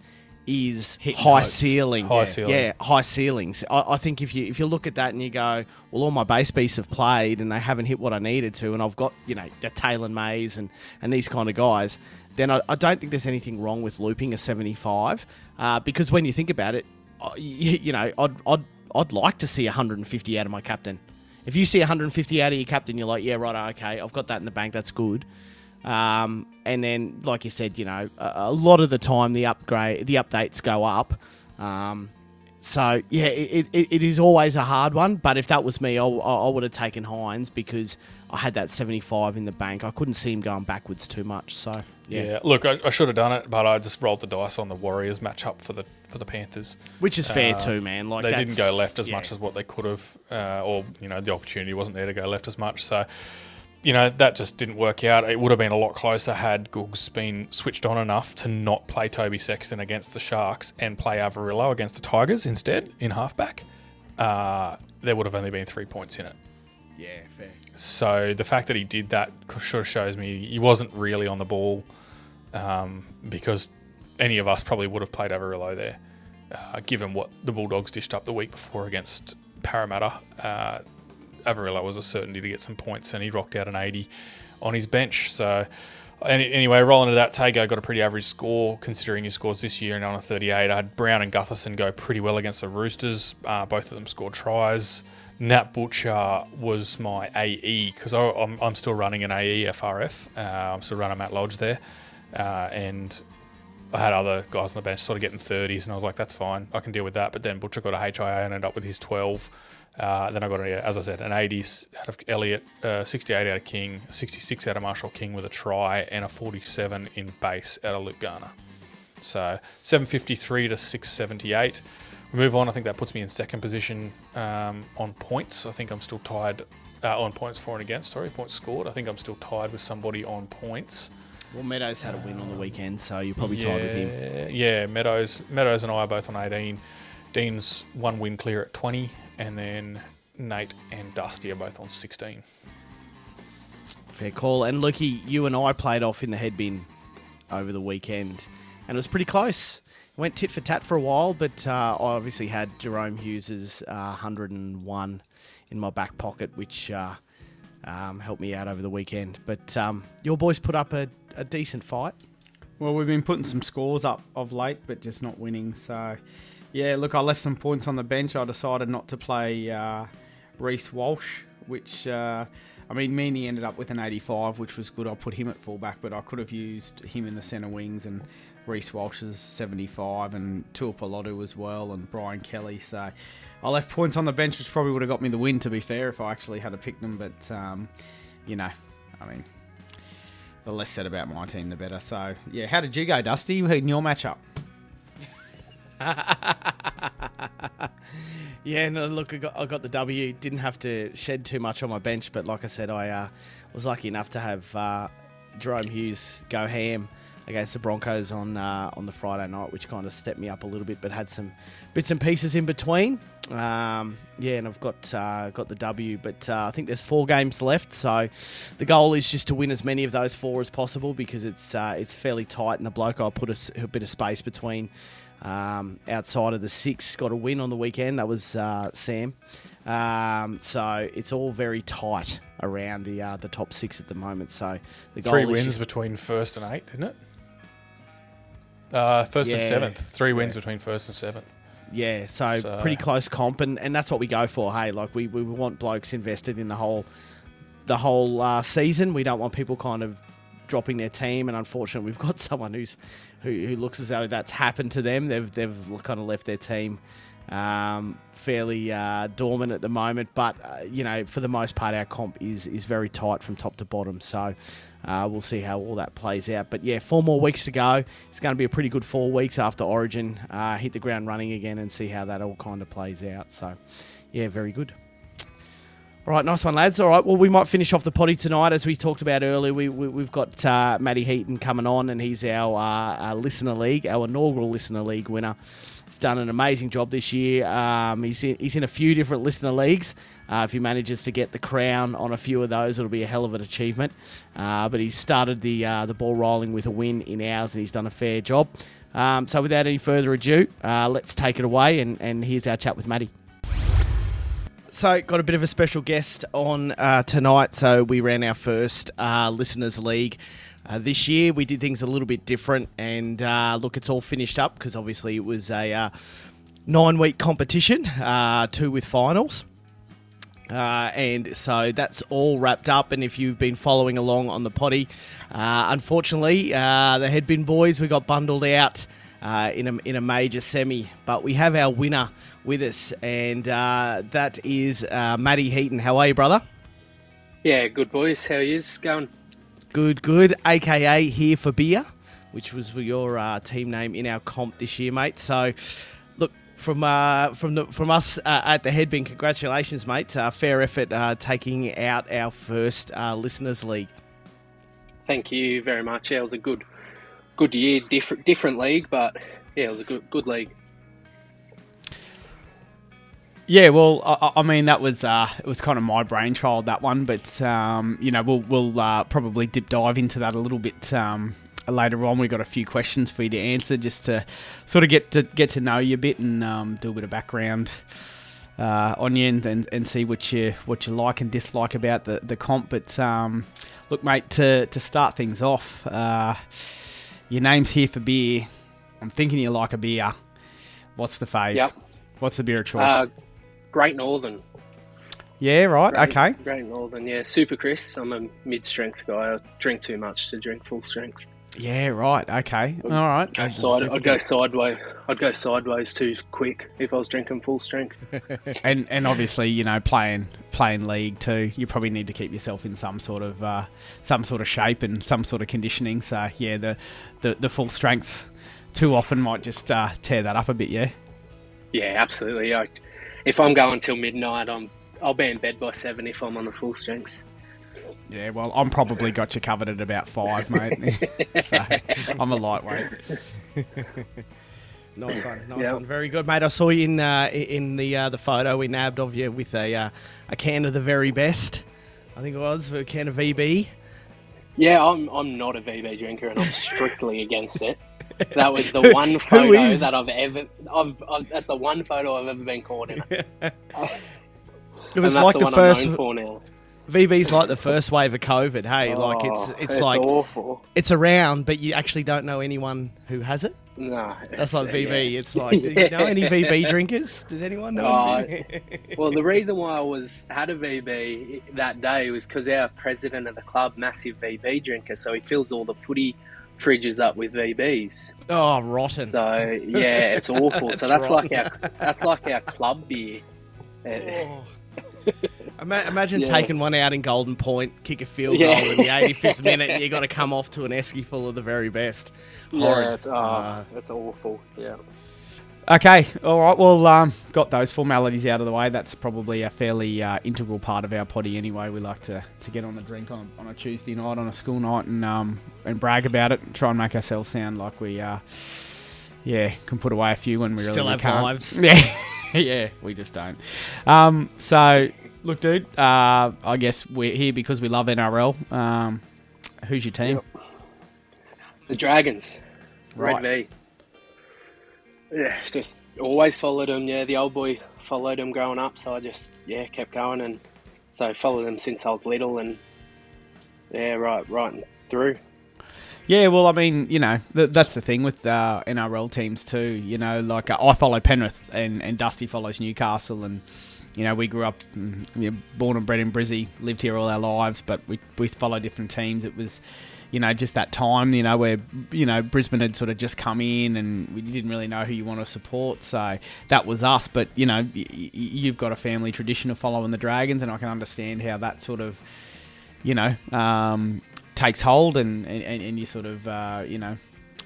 is Hitting high notes. ceiling. High yeah, ceiling. Yeah, high ceilings. I, I think if you if you look at that and you go, well, all my base beasts have played and they haven't hit what I needed to, and I've got you know the Taylor Mays and and these kind of guys, then I, I don't think there's anything wrong with looping a 75 uh, because when you think about it, uh, you, you know, I'd I'd I'd like to see 150 out of my captain. If you see 150 out of your captain, you're like, yeah, right, okay, I've got that in the bank. That's good. Um, and then, like you said, you know, a, a lot of the time the upgrade, the updates go up. Um, so yeah, it, it, it is always a hard one. But if that was me, I, I would have taken Hynes because I had that 75 in the bank. I couldn't see him going backwards too much. So Yeah. yeah, Look, I, I should have done it, but I just rolled the dice on the Warriors matchup for the for the Panthers, which is fair Uh, too, man. Like they didn't go left as yeah. much as what they could have, uh, or you know, the opportunity wasn't there to go left as much. So, you know, that just didn't work out. It would have been a lot closer had Googs been switched on enough to not play Toby Sexton against the Sharks and play Averillo against the Tigers instead in halfback. Uh, there would have only been three points in it. Yeah, fair. So the fact that he did that sort of shows me he wasn't really on the ball um, because any of us probably would have played Averillo there, uh, given what the Bulldogs dished up the week before against Parramatta. Uh, Averillo was a certainty to get some points, and he rocked out an 80 on his bench. So any, anyway, rolling to that, Tago got a pretty average score considering his scores this year and on a 38. I had Brown and Gutherson go pretty well against the Roosters. Uh, both of them scored tries. Nat Butcher was my AE because I'm, I'm still running an AE FRF. Uh, I'm still running Matt Lodge there. Uh, and I had other guys on the bench sort of getting 30s, and I was like, that's fine. I can deal with that. But then Butcher got a HIA and ended up with his 12. Uh, then I got, a, as I said, an 80s out of Elliott, uh, 68 out of King, 66 out of Marshall King with a try, and a 47 in base out of Luke Garner. So 753 to 678. We move on. I think that puts me in second position um, on points. I think I'm still tied uh, on points for and against. Sorry, points scored. I think I'm still tied with somebody on points. Well, Meadows had a win on the weekend, so you're probably tied with him. Yeah, Yeah, Meadows, Meadows and I are both on 18. Dean's one win clear at 20, and then Nate and Dusty are both on 16. Fair call. And Lukey, you and I played off in the head bin over the weekend, and it was pretty close. Went tit for tat for a while, but uh, I obviously had Jahrome Hughes's uh, 101 in my back pocket, which uh, um, helped me out over the weekend. But um, your boys put up a, a decent fight. Well, we've been putting some scores up of late, but just not winning. So, yeah, look, I left some points on the bench. I decided not to play uh, Reece Walsh, which, uh, I mean, Meaney ended up with an 85, which was good. I put him at fullback, but I could have used him in the centre wings and Reece Walsh's 75 and Tuapolotu as well and Brian Kelly. So, I left points on the bench, which probably would have got me the win, to be fair, if I actually had to pick them. But, um, you know, I mean, the less said about my team, the better. So, yeah, how did you go, Dusty, in your matchup? Yeah, no, look, I got, I got the W. Didn't have to shed too much on my bench, but like I said, I uh, was lucky enough to have uh, Jahrome Hughes go ham against the Broncos on uh, on the Friday night, which kind of stepped me up a little bit, but had some bits and pieces in between. Um, yeah, and I've got uh, got the W, but uh, I think there's four games left, so the goal is just to win as many of those four as possible because it's uh, it's fairly tight, and the bloke I'll put a bit of space between. Um, outside of the six, got a win on the weekend. That was uh, Sam. Um, so it's all very tight around the uh, the top six at the moment. So the Three wins just- between first and eighth, isn't it? Uh, first and seventh. Three wins between first and seventh. Yeah, so, So- pretty close comp, and, and that's what we go for. Hey, like we, we want blokes invested in the whole the whole uh, season. We don't want people kind of dropping their team, and unfortunately, we've got someone who's who, who looks as though that's happened to them. They've they've kind of left their team um, fairly uh, dormant at the moment, but uh, you know, for the most part, our comp is is very tight from top to bottom. So. Uh, we'll see how all that plays out. But yeah, four more weeks to go. It's going to be a pretty good four weeks after Origin. Uh, hit the ground running again and see how that all kind of plays out. So, yeah, very good. All right, nice one, lads. All right, well, we might finish off the potty tonight. As we talked about earlier, we, we, have got uh, Matty Heaton coming on, and he's our, uh, our Listener League, our inaugural Listener League winner. He's done an amazing job this year. Um, he's, in, he's in a few different Listener Leagues. Uh, if he manages to get the crown on a few of those, it'll be a hell of an achievement. Uh, but he's started the, uh, the ball rolling with a win in ours, and he's done a fair job. Um, so without any further ado, uh, let's take it away, and, and here's our chat with Matty. So, got a bit of a special guest on uh, tonight. So, we ran our first uh, Listeners League uh, this year. We did things a little bit different, and uh, look, it's all finished up because obviously it was a uh, nine week competition, uh, two with finals. Uh, and so that's all wrapped up. And if you've been following along on the potty, uh, unfortunately, uh, the Headbin boys we got bundled out in a in a major semi. But we have our winner with us, and uh, that is uh, Matty Heaton. How are you, brother? Yeah, good boys. How yous going? Good, good. AKA here for beer, which was for your uh, team name in our comp this year, mate. So, look from uh, from the, from us uh, at the Headbin, congratulations, mate. Uh, fair effort uh, taking out our first uh, listeners league. Thank you very much. Yeah, it was a good good year, different different league, but yeah, it was a good good league. Yeah, well, I, I mean that was uh, it was kind of my brainchild that one, but um, you know we'll we'll uh, probably dip dive into that a little bit um, later on. We've got a few questions for you to answer, just to sort of get to get to know you a bit and um, do a bit of background uh, on you and, and, and see what you what you like and dislike about the, the comp. But um, look, mate, to to start things off, uh, your name's here for beer. I'm thinking you like a beer. What's the fave? Yep. What's the beer of choice? Great Northern. Yeah, right. Great, okay. Great Northern. Yeah, Super Crisp. I'm a mid-strength guy. I drink too much to drink full strength. Yeah, right. Okay. All right. Go side, I'd go sideways. I'd go sideways too quick if I was drinking full strength. and and obviously, you know, playing playing league too, you probably need to keep yourself in some sort of uh, some sort of shape and some sort of conditioning. So yeah, the the, the full strengths too often might just uh, tear that up a bit. Yeah. Yeah, absolutely. I, if I'm going till midnight, I'm I'll be in bed by seven if I'm on the full strengths. Yeah, well, I'm probably got you covered at about five, mate. so I'm a lightweight. nice one, nice yep. one. Very good, mate. I saw you in uh, in the uh, the photo we nabbed of you with a uh, a can of the very best. I think it was a can of VB. Yeah, I'm I'm not a VB drinker, and I'm strictly against it. That was the one photo that I've ever. I've, I've, that's the one photo I've ever been caught in. it was like the, the first. VB's like the first wave of COVID. Hey, oh, like it's it's, it's like awful. it's around, but you actually don't know anyone who has it. No, that's like VB. Yeah, it's, like, do you know any VB drinkers? Does anyone know? Uh, well, the reason why I was had a VB that day was because our president of the club, massive VB drinker, so he fills all the footy fridges up with VBs. Oh, rotten. So yeah, it's awful. that's so that's rotten. like our that's like our club beer. Oh. Imagine yeah. taking one out in Golden Point, kick a field yeah. goal in the 85th minute, and you got to come off to an esky full of the very best. Horrid. Yeah, it's, oh, uh, it's awful. Yeah. Okay, all right. Well, um, got those formalities out of the way. That's probably a fairly uh, integral part of our potty anyway. We like to, to get on the drink on, on a Tuesday night, on a school night, and um, and brag about it. And try and make ourselves sound like we, uh, yeah, can put away a few when we still really have can't. lives. Yeah, yeah, we just don't. Um, so look, dude. Uh, I guess we're here because we love NRL. Um, who's your team? Yep. The Dragons. Right. Red V. Yeah, just always followed him. Yeah, the old boy followed him growing up, so I just yeah kept going, and so followed them since I was little, and yeah, right, right through. Yeah, well, I mean, you know, th- that's the thing with uh, NRL teams too. You know, like uh, I follow Penrith, and, and Dusty follows Newcastle, and you know, we grew up, mm, born and bred in Brizzy, lived here all our lives, but we we follow different teams. It was, you know, just that time, you know, where you know Brisbane had sort of just come in, and we didn't really know who you want to support. So that was us. But you know, y- you've got a family tradition of following the Dragons, and I can understand how that sort of, you know, um, takes hold and, and, and you sort of, uh, you know,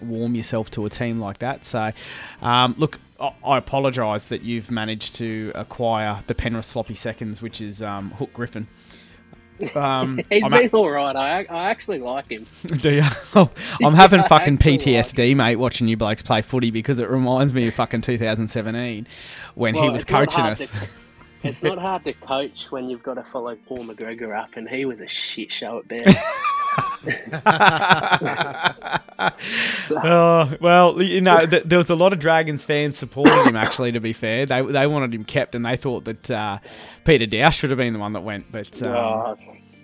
warm yourself to a team like that. So, um, look, I apologise that you've managed to acquire the Penrith sloppy seconds, which is um, Hook Griffin. Um, He's I'm been a- all right. I, I actually like him. Do you? I'm having fucking PTSD, like mate, watching you blokes play footy because it reminds me of fucking 2017 when well, he was coaching us. To, it's not hard to coach when you've got to follow Paul McGregor up, and he was a shit show at best. oh, well, you know, th- there was a lot of Dragons fans supporting him. Actually, to be fair, they they wanted him kept, and they thought that uh, Peter Dow should have been the one that went. But um, uh,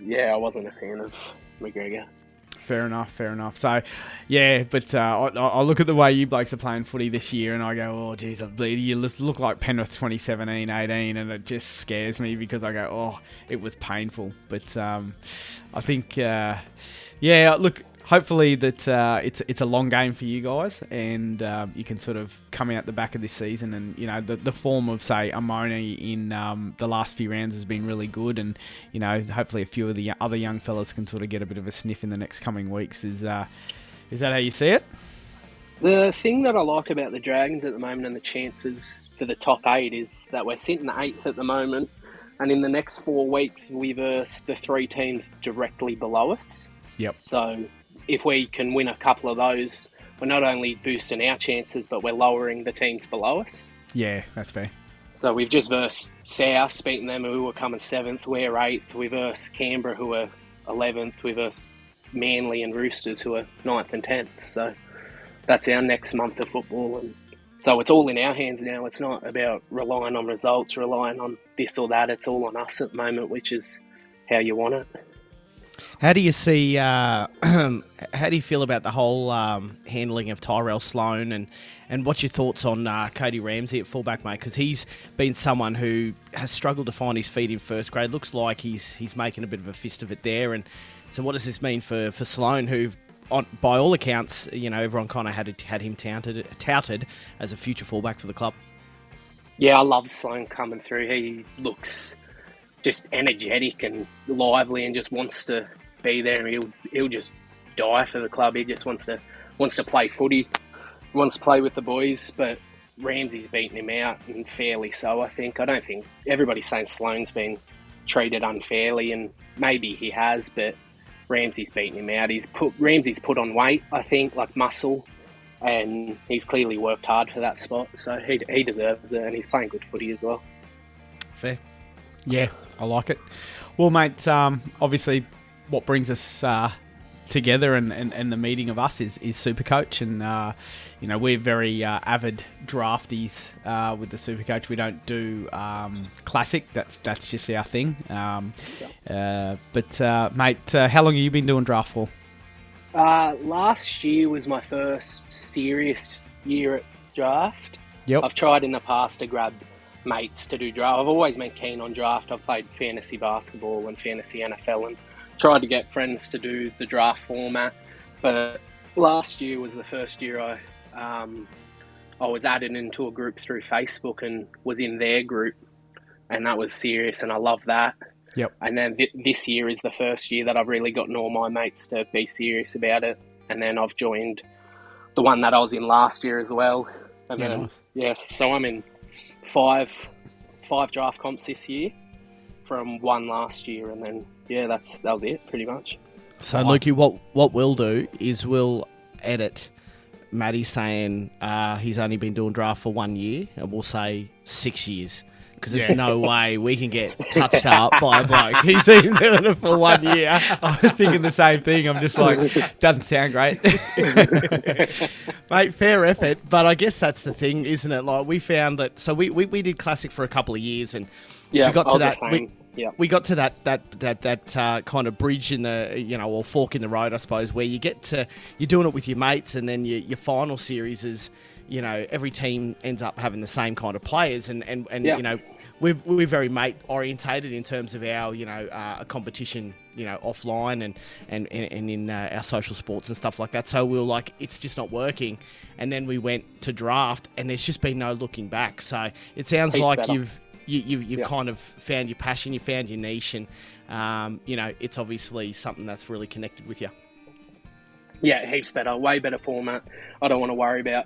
yeah, I wasn't a fan of McGregor. Fair enough, fair enough. So, yeah, but uh, I, I, look at the way you blokes are playing footy this year, and I go, oh, geez, you look like Penrith 2017 18, and it just scares me because I go, oh, it was painful. But um, I think, uh, yeah, look, hopefully that uh, it's it's a long game for you guys, and um, you can sort of come out the back of this season, and you know the, the form of say Amone in um, the last few rounds has been really good, and you know hopefully a few of the other young fellas can sort of get a bit of a sniff in the next coming weeks. Is uh, is that how you see it? The thing that I like about the Dragons at the moment and the chances for the top eight is that we're sitting eighth at the moment, and in the next four weeks we verse the three teams directly below us. Yep. So if we can win a couple of those, we're not only boosting our chances, but we're lowering the teams below us. Yeah, that's fair. So we've just versed South, beating them who were coming seventh. We're eighth. We versed Canberra who are eleventh. We versed Manly and Roosters who are ninth and tenth. So that's our next month of football, and so it's all in our hands now. It's not about relying on results, relying on this or that. It's all on us at the moment, which is how you want it. How do you see? Uh, how do you feel about the whole um, handling of Tyrell Sloan and and what's your thoughts on uh, Cody Ramsey at fullback, mate? Because he's been someone who has struggled to find his feet in first grade. Looks like he's he's making a bit of a fist of it there. And so, what does this mean for for Sloan, who? On, by all accounts, you know, everyone kind of had had him touted, touted as a future fullback for the club. Yeah, I love Sloan coming through. He looks just energetic and lively and just wants to be there. He'll he'll just die for the club. He just wants to wants to play footy, wants to play with the boys. But Ramsey's beaten him out and fairly so. I think. I don't think everybody's saying Sloan's been treated unfairly, and maybe he has, but Ramsey's beaten him out. He's put Ramsey's put on weight. I think like muscle. And he's clearly worked hard for that spot, so he, he deserves it, and he's playing good footy as well. Fair. Yeah, I like it. Well, mate, um, obviously, what brings us uh, together and, and, and the meeting of us is, is Supercoach, and uh, you know we're very uh, avid drafties uh, with the Supercoach. We don't do um, classic. That's that's just our thing. Um, uh, but uh, mate, how long have you been doing draft for? last year was my first serious year at draft. Yep. I've tried in the past to grab mates to do draft. I've always been keen on draft. I've played fantasy basketball and fantasy NFL and tried to get friends to do the draft format. But last year was the first year I um, I was added into a group through Facebook and was in their group, and that was serious, and I love that. Yep. And then th- this year is the first year that I've really gotten all my mates to be serious about it, and then I've joined the one that I was in last year as well. And Yeah, then, nice. yes, so I'm in five five draft comps this year from one last year, and then yeah, that's that was it pretty much. So, Lukey, what what we'll do is we'll edit Maddie saying uh, he's only been doing draft for one year, and we'll say six years. Because there's Yeah. no way we can get touched up by a bloke. He's been doing it for one year. I was thinking the same thing. I'm just like, doesn't sound great. Mate, fair effort, but I guess that's the thing, isn't it? Like we found that, so we, we, we did classic for a couple of years, and Yeah, we got to that. We, Yeah. we got to that that that that uh, kind of bridge in the you know or fork in the road, I suppose, where you get to you're doing it with your mates, and then your your final series is you know every team ends up having the same kind of players, and and and Yeah. you know. We're, we're very mate orientated in terms of our you know uh, competition you know offline and and, and, in uh, our social sports and stuff like that so we were like it's just not working and then we went to draft and there's just been no looking back so it sounds like better. you've you, you, you've Yeah. kind of found your passion, you found your niche, and um, you know it's obviously something that's really connected with you. Yeah, heaps better, way better format. I don't want to worry about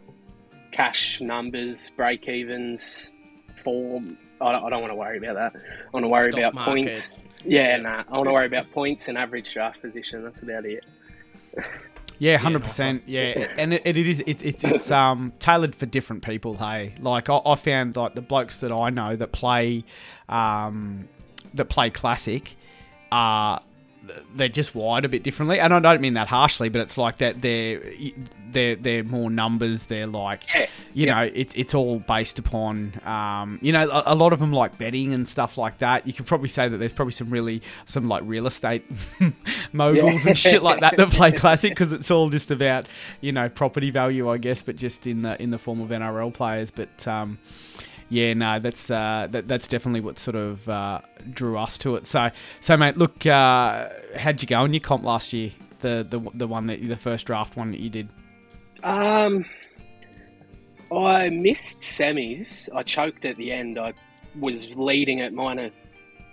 cash numbers, break evens, form. I don't, I don't want to worry about that. I want to worry Stock about market. points. Yeah, nah. I want to worry about points and average draft position. That's about it. Yeah, hundred percent. Yeah, and it, it is. It, it, it's um tailored for different people. Hey, like I, I found like the blokes that I know that play, um, that play classic, are they're just wired a bit differently. And I don't mean that harshly, but it's like that they're they're they're more numbers. They're like, you know, it's it's all based upon, um, you know, a, a lot of them like betting and stuff like that. You could probably say that there's probably some really some like real estate moguls Yeah. and shit like that that play classic because it's all just about you know property value, I guess, but just in the in the form of NRL players. But um, yeah, no, that's uh, that, that's definitely what sort of uh, drew us to it. So, so mate, look, uh, how'd you go in your comp last year? The the the one that the first draft one that you did. Um, I missed semis. I choked at the end. I was leading at minor,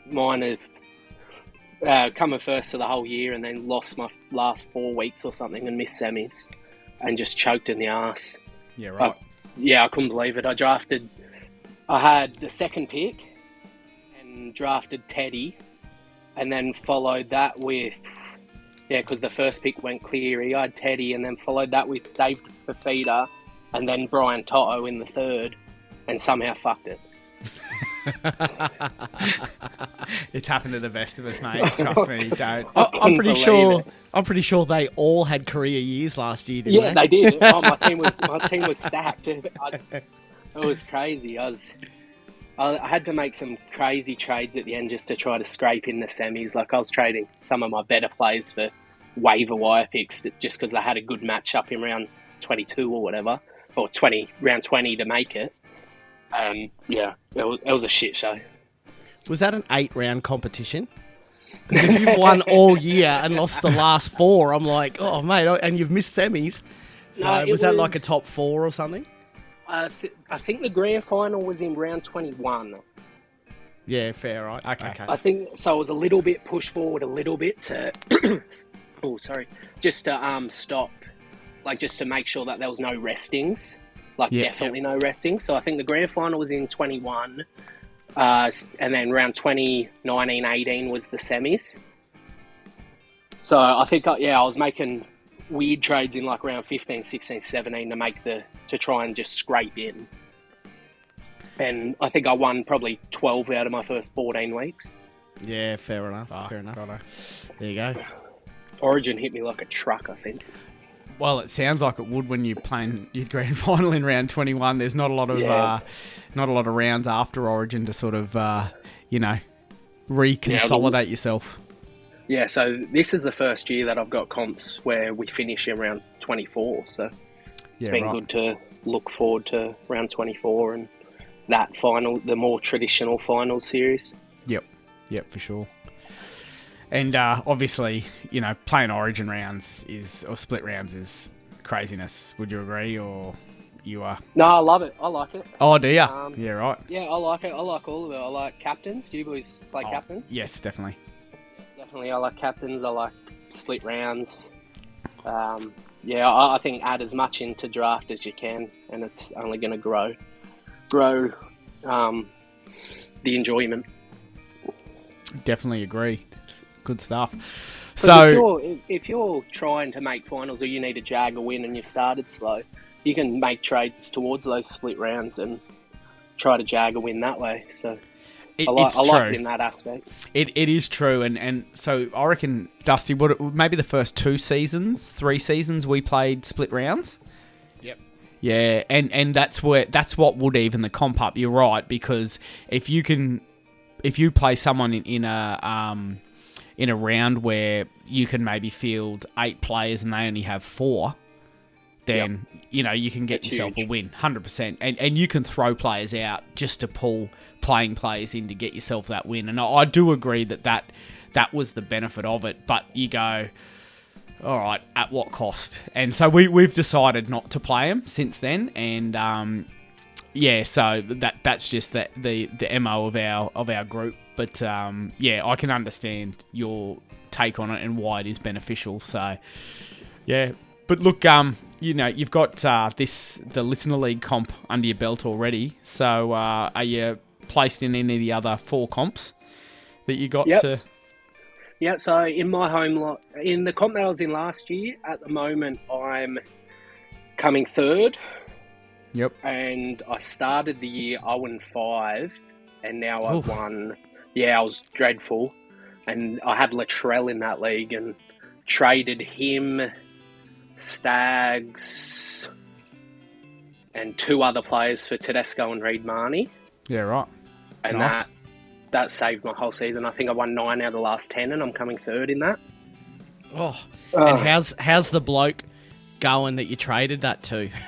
minor, uh, coming first for the whole year, and then lost my last four weeks or something and missed semis, and just choked in the ass. Yeah, right. I, yeah, I couldn't believe it. I drafted. I had the second pick, and drafted Teddy, and then followed that with. Yeah, because the first pick went Cleary. I had Teddy, and then followed that with Dave Fifita, and then Brian To'o in the third, and somehow fucked it. it's happened to the best of us, mate. Trust me, don't. I, I'm pretty sure. it. I'm pretty sure they all had career years last year. Didn't Yeah, they? they did. Oh, my team was my team was stacked. I it was crazy. I was. I had to make some crazy trades at the end just to try to scrape in the semis. Like I was trading some of my better players for waiver wire picks just because they had a good match up in round 22 or whatever, or 20 round 20 to make it. Um, yeah, it was, it was a shit show. Was that an eight-round competition? 'Cause if you've won all year and lost the last four, I'm like, oh mate, oh, and you've missed semis. So No, it was that like a top four or something? I, th- I think the grand final was in round 21. Yeah, fair, right? Okay. Okay. I think so. I was a little bit pushed forward a little bit to, oh sorry, just to um stop, like just to make sure that there was no restings, like Yeah. definitely no restings. So I think the grand final was in twenty one, uh, and then round 20, 19, 18 was the semis. So I think uh, yeah, I was making weird trades in like round 15, 16, 17 to make the to try and just scrape in. And I think I won probably 12 out of my first 14 weeks. Yeah, fair enough. fair enough. There you go. Origin hit me like a truck, I think. Well, it sounds like it would when you're playing your grand final in round 21. There's not a lot of Yeah. uh, not a lot of rounds after Origin to sort of uh, you know reconsolidate yourself. Yeah, so this is the first year that I've got comps where we finish in round 24. So it's Yeah, been right. good to look forward to round 24 and that final, the more traditional final series. Yep, yep, for sure. And uh, obviously, you know, playing Origin rounds is or split rounds is craziness. Would you agree, or you are? No, I love it. I like it. Oh, do you? Um, yeah, right. Yeah, I like it. I like all of it. I like captains. Do you boys play Oh, captains? Yes, definitely. Definitely, I like captains. I like split rounds. Um, yeah, I, I think add as much into draft as you can, and it's only going to grow, grow um, the enjoyment. Definitely agree. Good stuff. So if you're, if, you're trying to make finals or you need a jag a win and you've started slow, you can make trades towards those split rounds and try to jag a win that way. So It- I like I like true. it in that aspect. It, it is true, and, and so I reckon Dusty, what maybe the first two seasons, three seasons, we played split rounds. Yep. Yeah, and and that's where that's what would even the comp up. You're right because if you can, if you play someone in, in a um, in a round where you can maybe field eight players and they only have four, then you know you can get yourself a win, hundred percent, and and you can throw players out just to pull playing players in to get yourself that win. And I, do agree that that that was the benefit of it. But you go, all right, at what cost? And so we we've decided not to play them since then, and um, yeah, so that that's just the the the mo of our of our group. But um, yeah, I can understand your take on it and why it is beneficial. So yeah, but look, um, you know, you've got uh, this the listener league comp under your belt already. So uh, are you placed in any of the other four comps that you got Yep. to? Yeah, so in my home lot, in the comp that I was in last year, at the moment I'm coming third, Yep. and I started the year 0 and 5, and now I've Oof. won. Yeah, I was dreadful, and I had Latrell in that league and traded him, Staggs, and two other players for Tedesco and Reed Mahoney, Yeah, right. And Nice. that that saved my whole season. I think I won nine out of the last ten, and I'm coming third in that. Oh, Oh. and how's how's the bloke going that you traded that to?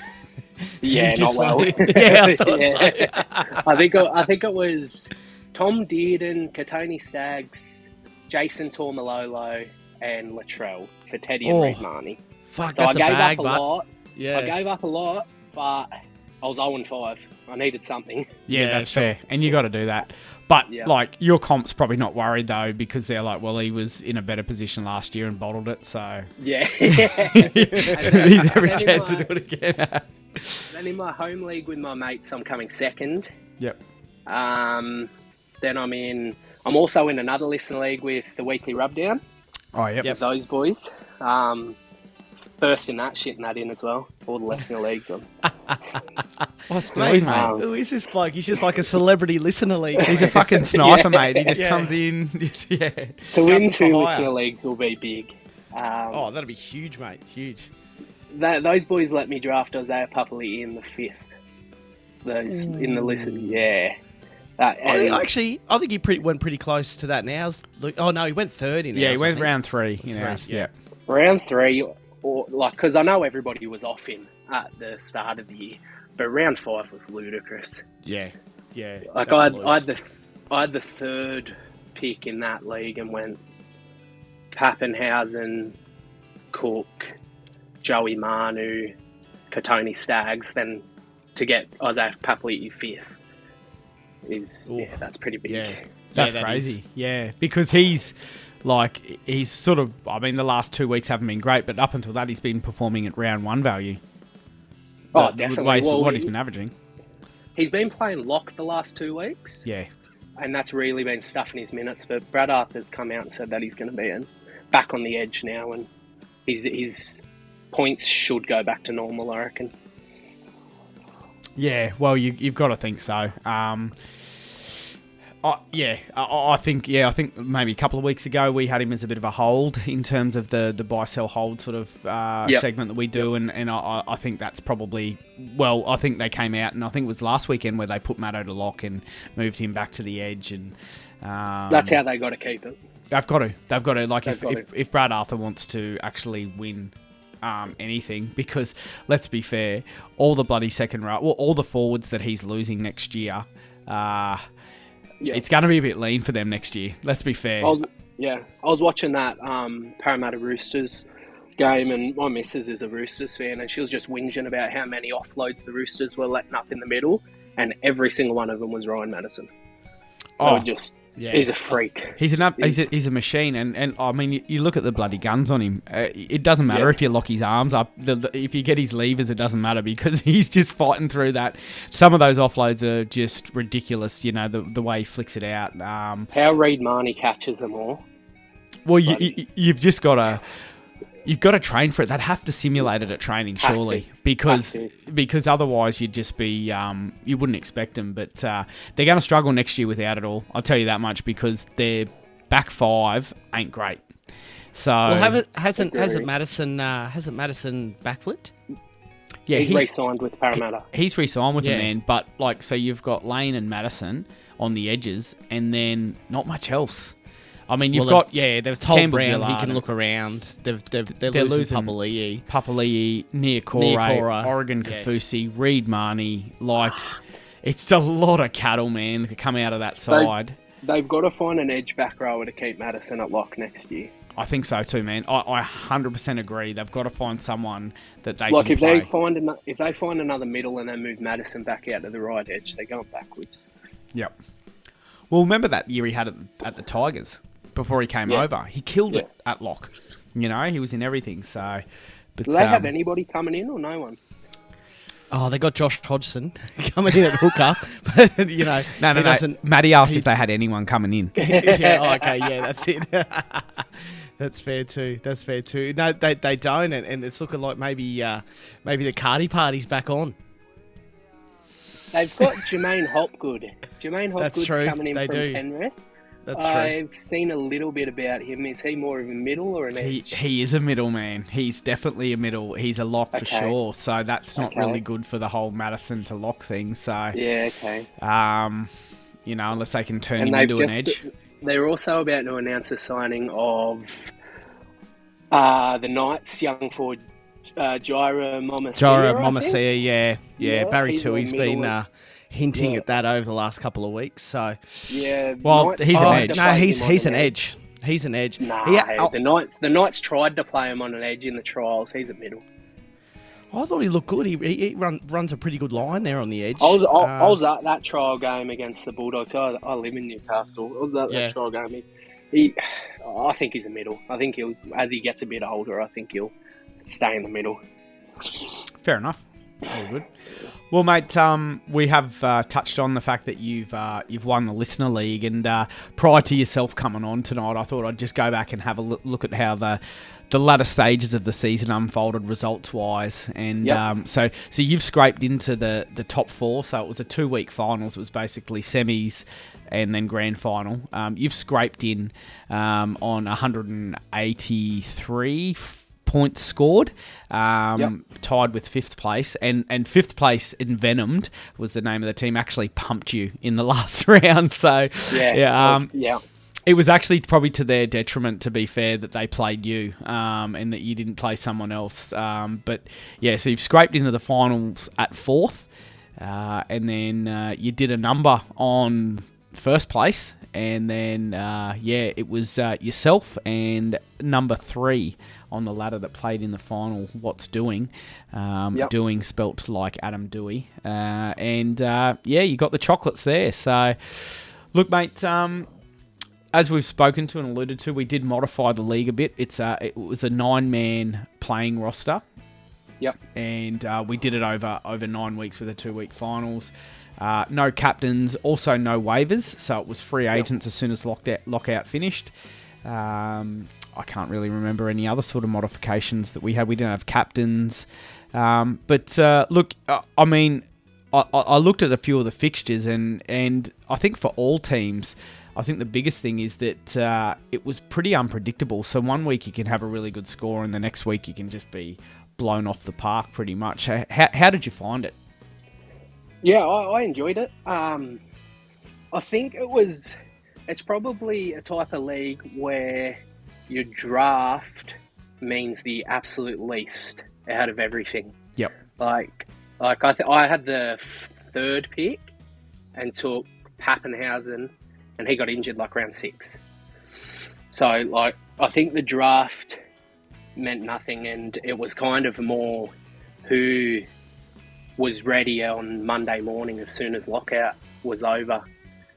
Yeah, not well. like- yeah, I thought Yeah. I think it, I think it was Tom Dearden, Kotoni Staggs, Jason Taumalolo, and Latrell for Teddy Oh, and Reed Mahoney. Fuck, so I that's a gave bag, up a but- lot. Yeah. I gave up a lot, but I was 0 and 5. I needed something. Yeah, Yeah, that's sure. fair, and you got to do that. But Yeah. like your comp's probably not worried though because they're like, well, he was in a better position last year and bottled it, so Yeah. he's every then in chance to my- do it again. Then in my home league with my mates, I'm coming second. yep. Um, then I'm in. I'm also in another listener league with the weekly rubdown. Oh, yep. With those boys. Um, first that shit shitting that in as well. All the listener leagues. I'm, What's Mate, doing, mate? who is this bloke? He's just like a celebrity listener league. He's a fucking sniper, Yeah. mate. He just Yeah. comes in. Just, yeah. to win two for listener leagues will be big. Um, Oh, that'll be huge, mate. Huge. That, those boys let me draft Isaiah Papali in the fifth. Those in the listen, yeah. That, I think- actually, I think he pretty, went pretty close to that. Now, oh no, he went third in. Yeah, he ours, I went round three. You know, Three, yeah. round three, or like because I know everybody was off him at the start of the year, but round five was ludicrous. Yeah, yeah. Like I had. I had the I had the third pick in that league and went Papenhuyzen, Cook, Joey Manu, Kotoni Staggs. Then to get Isaiah Papali'i fifth is yeah, that's pretty big. Yeah. That's Yeah, that crazy. is. Yeah, because he's like he's sort of. I mean, the last two weeks haven't been great, but up until that, he's been performing at round one value. Oh, The- definitely. he's- Well, what he's he- been averaging. He's been playing lock the last two weeks. Yeah. and that's really been stuffing his minutes. But Brad Arthur's come out and said that he's going to be in, back on the edge now, and his his points should go back to normal. I reckon. Yeah, well, you, you've got to think so. Um, I yeah, I, I think yeah, I think maybe a couple of weeks ago we had him as a bit of a hold in terms of the the buy sell hold sort of uh, Yep. segment that we do, and and I, I think that's probably well, I think they came out, and I think it was last weekend where they put Matto to lock and moved him back to the edge, and um, That's how they got to keep it. They've got to. They've got to. Like, They've if, if, if Brad Arthur wants to actually win um, anything, because let's be fair, all the bloody second row, well, all the forwards that he's losing next year, uh, Yeah. it's going to be a bit lean for them next year. Let's be fair. I was, yeah, I was watching that um, Parramatta Roosters game, and my missus is a Roosters fan, and she was just whinging about how many offloads the Roosters were letting up in the middle, and every single one of them was Ryan Matterson. Oh, just, yeah. he's a freak. He's an up, he's a, he's a machine, and, and I mean, you, you look at the bloody guns on him. Uh, it doesn't matter Yeah. if you lock his arms up. The, the, if you get his levers, it doesn't matter because he's just fighting through that. Some of those offloads are just ridiculous. You know the the way he flicks it out. Um, How Reed Mahoney catches them all. Well, you, you, you've just got to you've got to train for it. They'd have to simulate it at training, Has surely, to. because Has because otherwise you'd just be um, you wouldn't expect them. But uh, they're going to struggle next year without it all. I'll tell you that much because their back five ain't great. So Well, haven't, hasn't hasn't Matterson uh, hasn't Matterson backflipped? yeah, he's he- re-signed with Parramatta. He's re-signed with Yeah. the man, but like, so you've got Lane and Matterson on the edges, and then not much else. I mean, you've Well, got they've- yeah, they've told Campbell Brown he can look around. They've, they've, they're, They're losing, losing- Papali'i. Papali'i, Niukore, Niukore, Oregon yeah. Kaufusi, Reed Mahoney. Like, it's a lot of cattle, man, to come out of that They- side. They've got to find an edge back rower to keep Matterson at lock next year. I think so too, man. I, I 100% agree. They've got to find someone that they like can if play. they find an, if they find another middle and they move Matterson back out to the right edge, they're going backwards. Yep. Well, remember that year he had at, at the Tigers before he came Yeah. over. He killed Yeah. it at lock. You know, he was in everything. So, but Do they have um, anybody coming in or no one? Oh, they got Josh Hodgson coming in at hooker, but you know, No, no, he no. doesn't. Matty asked he- if they had anyone coming in. yeah, oh, okay, yeah, that's it. that's fair too. That's fair too. No, they, they don't, and, and it's looking like maybe uh, maybe the Cardi party's back on. They've got J'maine Hopgood. J'maine That's Hopgood's true, coming in they from do. Penrith. That's true. I've seen a little bit about him. Is he more of a middle or an He, edge? he is a middleman. He's definitely a middle. He's a lock for sure. So that's not Okay. really good for the whole Matterson to lock thing. So, Yeah, okay. um, you know, unless they can turn And him into an edge. they're also about to announce the signing of uh, the Knights young forward uh, Jirah Momoisea. I think. Momoisea, yeah, yeah. Yeah, Barry he's too. a He's middle been uh, hinting Yeah. at that over the last couple of weeks. So, Yeah, Well, he's an edge. No, he's he's an an edge. He's an edge. Nah, He- hey, the Knights the Knights tried to play him on an edge in the trials. He's a middle. I thought he looked good. He, he, he run, runs a pretty good line there on the edge. I was I, I Uh, was at that trial game against the Bulldogs. I, I live in Newcastle. I was at that Yeah. trial game. He, he, I think he's a middle. I think he'll as he gets a bit older. I think he'll stay in the middle. Fair enough. Very good. Well, mate, um, we have uh, touched on the fact that you've uh, you've won the listener league, and uh, prior to yourself coming on tonight, I thought I'd just go back and have a look, at how the the latter stages of the season unfolded results wise, and Yep. um, so so you've scraped into the the top four. So it was a two week finals. It was basically semis and then grand final. Um, you've scraped in um, on 183 f- points scored, um, tied with fifth place, and and fifth place Envenomed was the name of the team. Actually pumped you in the last round. So Yeah, yeah, it was- um, yeah. it was actually probably to their detriment, to be fair, that they played you um, and that you didn't play someone else. Um, but yeah, so you've scraped into the finals at fourth, uh, and then uh, you did a number on first place, and then uh, yeah, it was uh, yourself and number three on the ladder that played in the final. What's doing? Um, Yep. Doing spelt like Adam Dewey, uh, and uh, yeah, you got the chocolates there. So. Look, mate. Um, as we've spoken to and alluded to, we did modify the league a bit. It's a, it was a nine-man playing roster. Yep. And uh, we did it over over nine weeks with the two-week finals. Uh, no captains, also no waivers, so it was free agents as soon as lockout lockout finished. Um, I can't really remember any other sort of modifications that we had. We didn't have captains, um, but uh, look, I mean, I, I looked at a few of the fixtures, and and I think for all teams, I think the biggest thing is that uh, it was pretty unpredictable. So one week you can have a really good score, and the next week you can just be blown off the park pretty much. How, how did you find it? Yeah, I, I enjoyed it. Um, I think it was. It's probably a type of league where your draft means the absolute least out of everything. Yep. Like, like I th- I had the third pick and took Papenhuyzen, and he got injured like round six. So, like, I think the draft meant nothing, and it was kind of more who was ready on Monday morning as soon as lockout was over,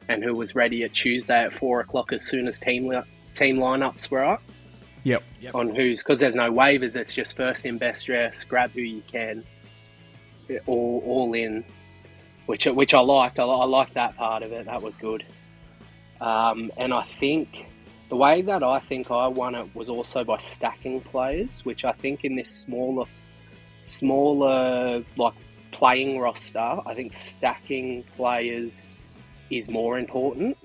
and who was ready at Tuesday at four o'clock as soon as team team lineups were up Yep. on who's because there's no waivers. It's just first in, best dress, grab who you can, all all in, which which I liked. I, I liked that part of it. That was good. Um, and I think the way that I think I won it was also by stacking players, which I think in this smaller smaller like playing roster, I think stacking players is more important.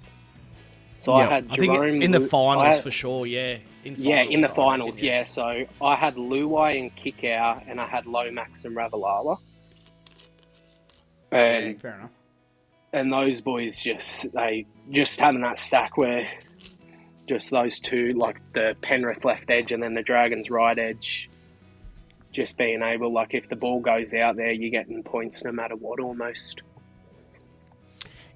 So Yeah, I had I think in the finals I- for sure. Yeah, in yeah, in the reckon, finals, yeah. So I had Luai and Kikau, and I had Lomax and Ravalawa. And Fair enough. and those boys just they just having that stack where just those two, like the Penrith left edge and then the Dragons right edge, just being able like if the ball goes out there, you're getting points no matter what almost.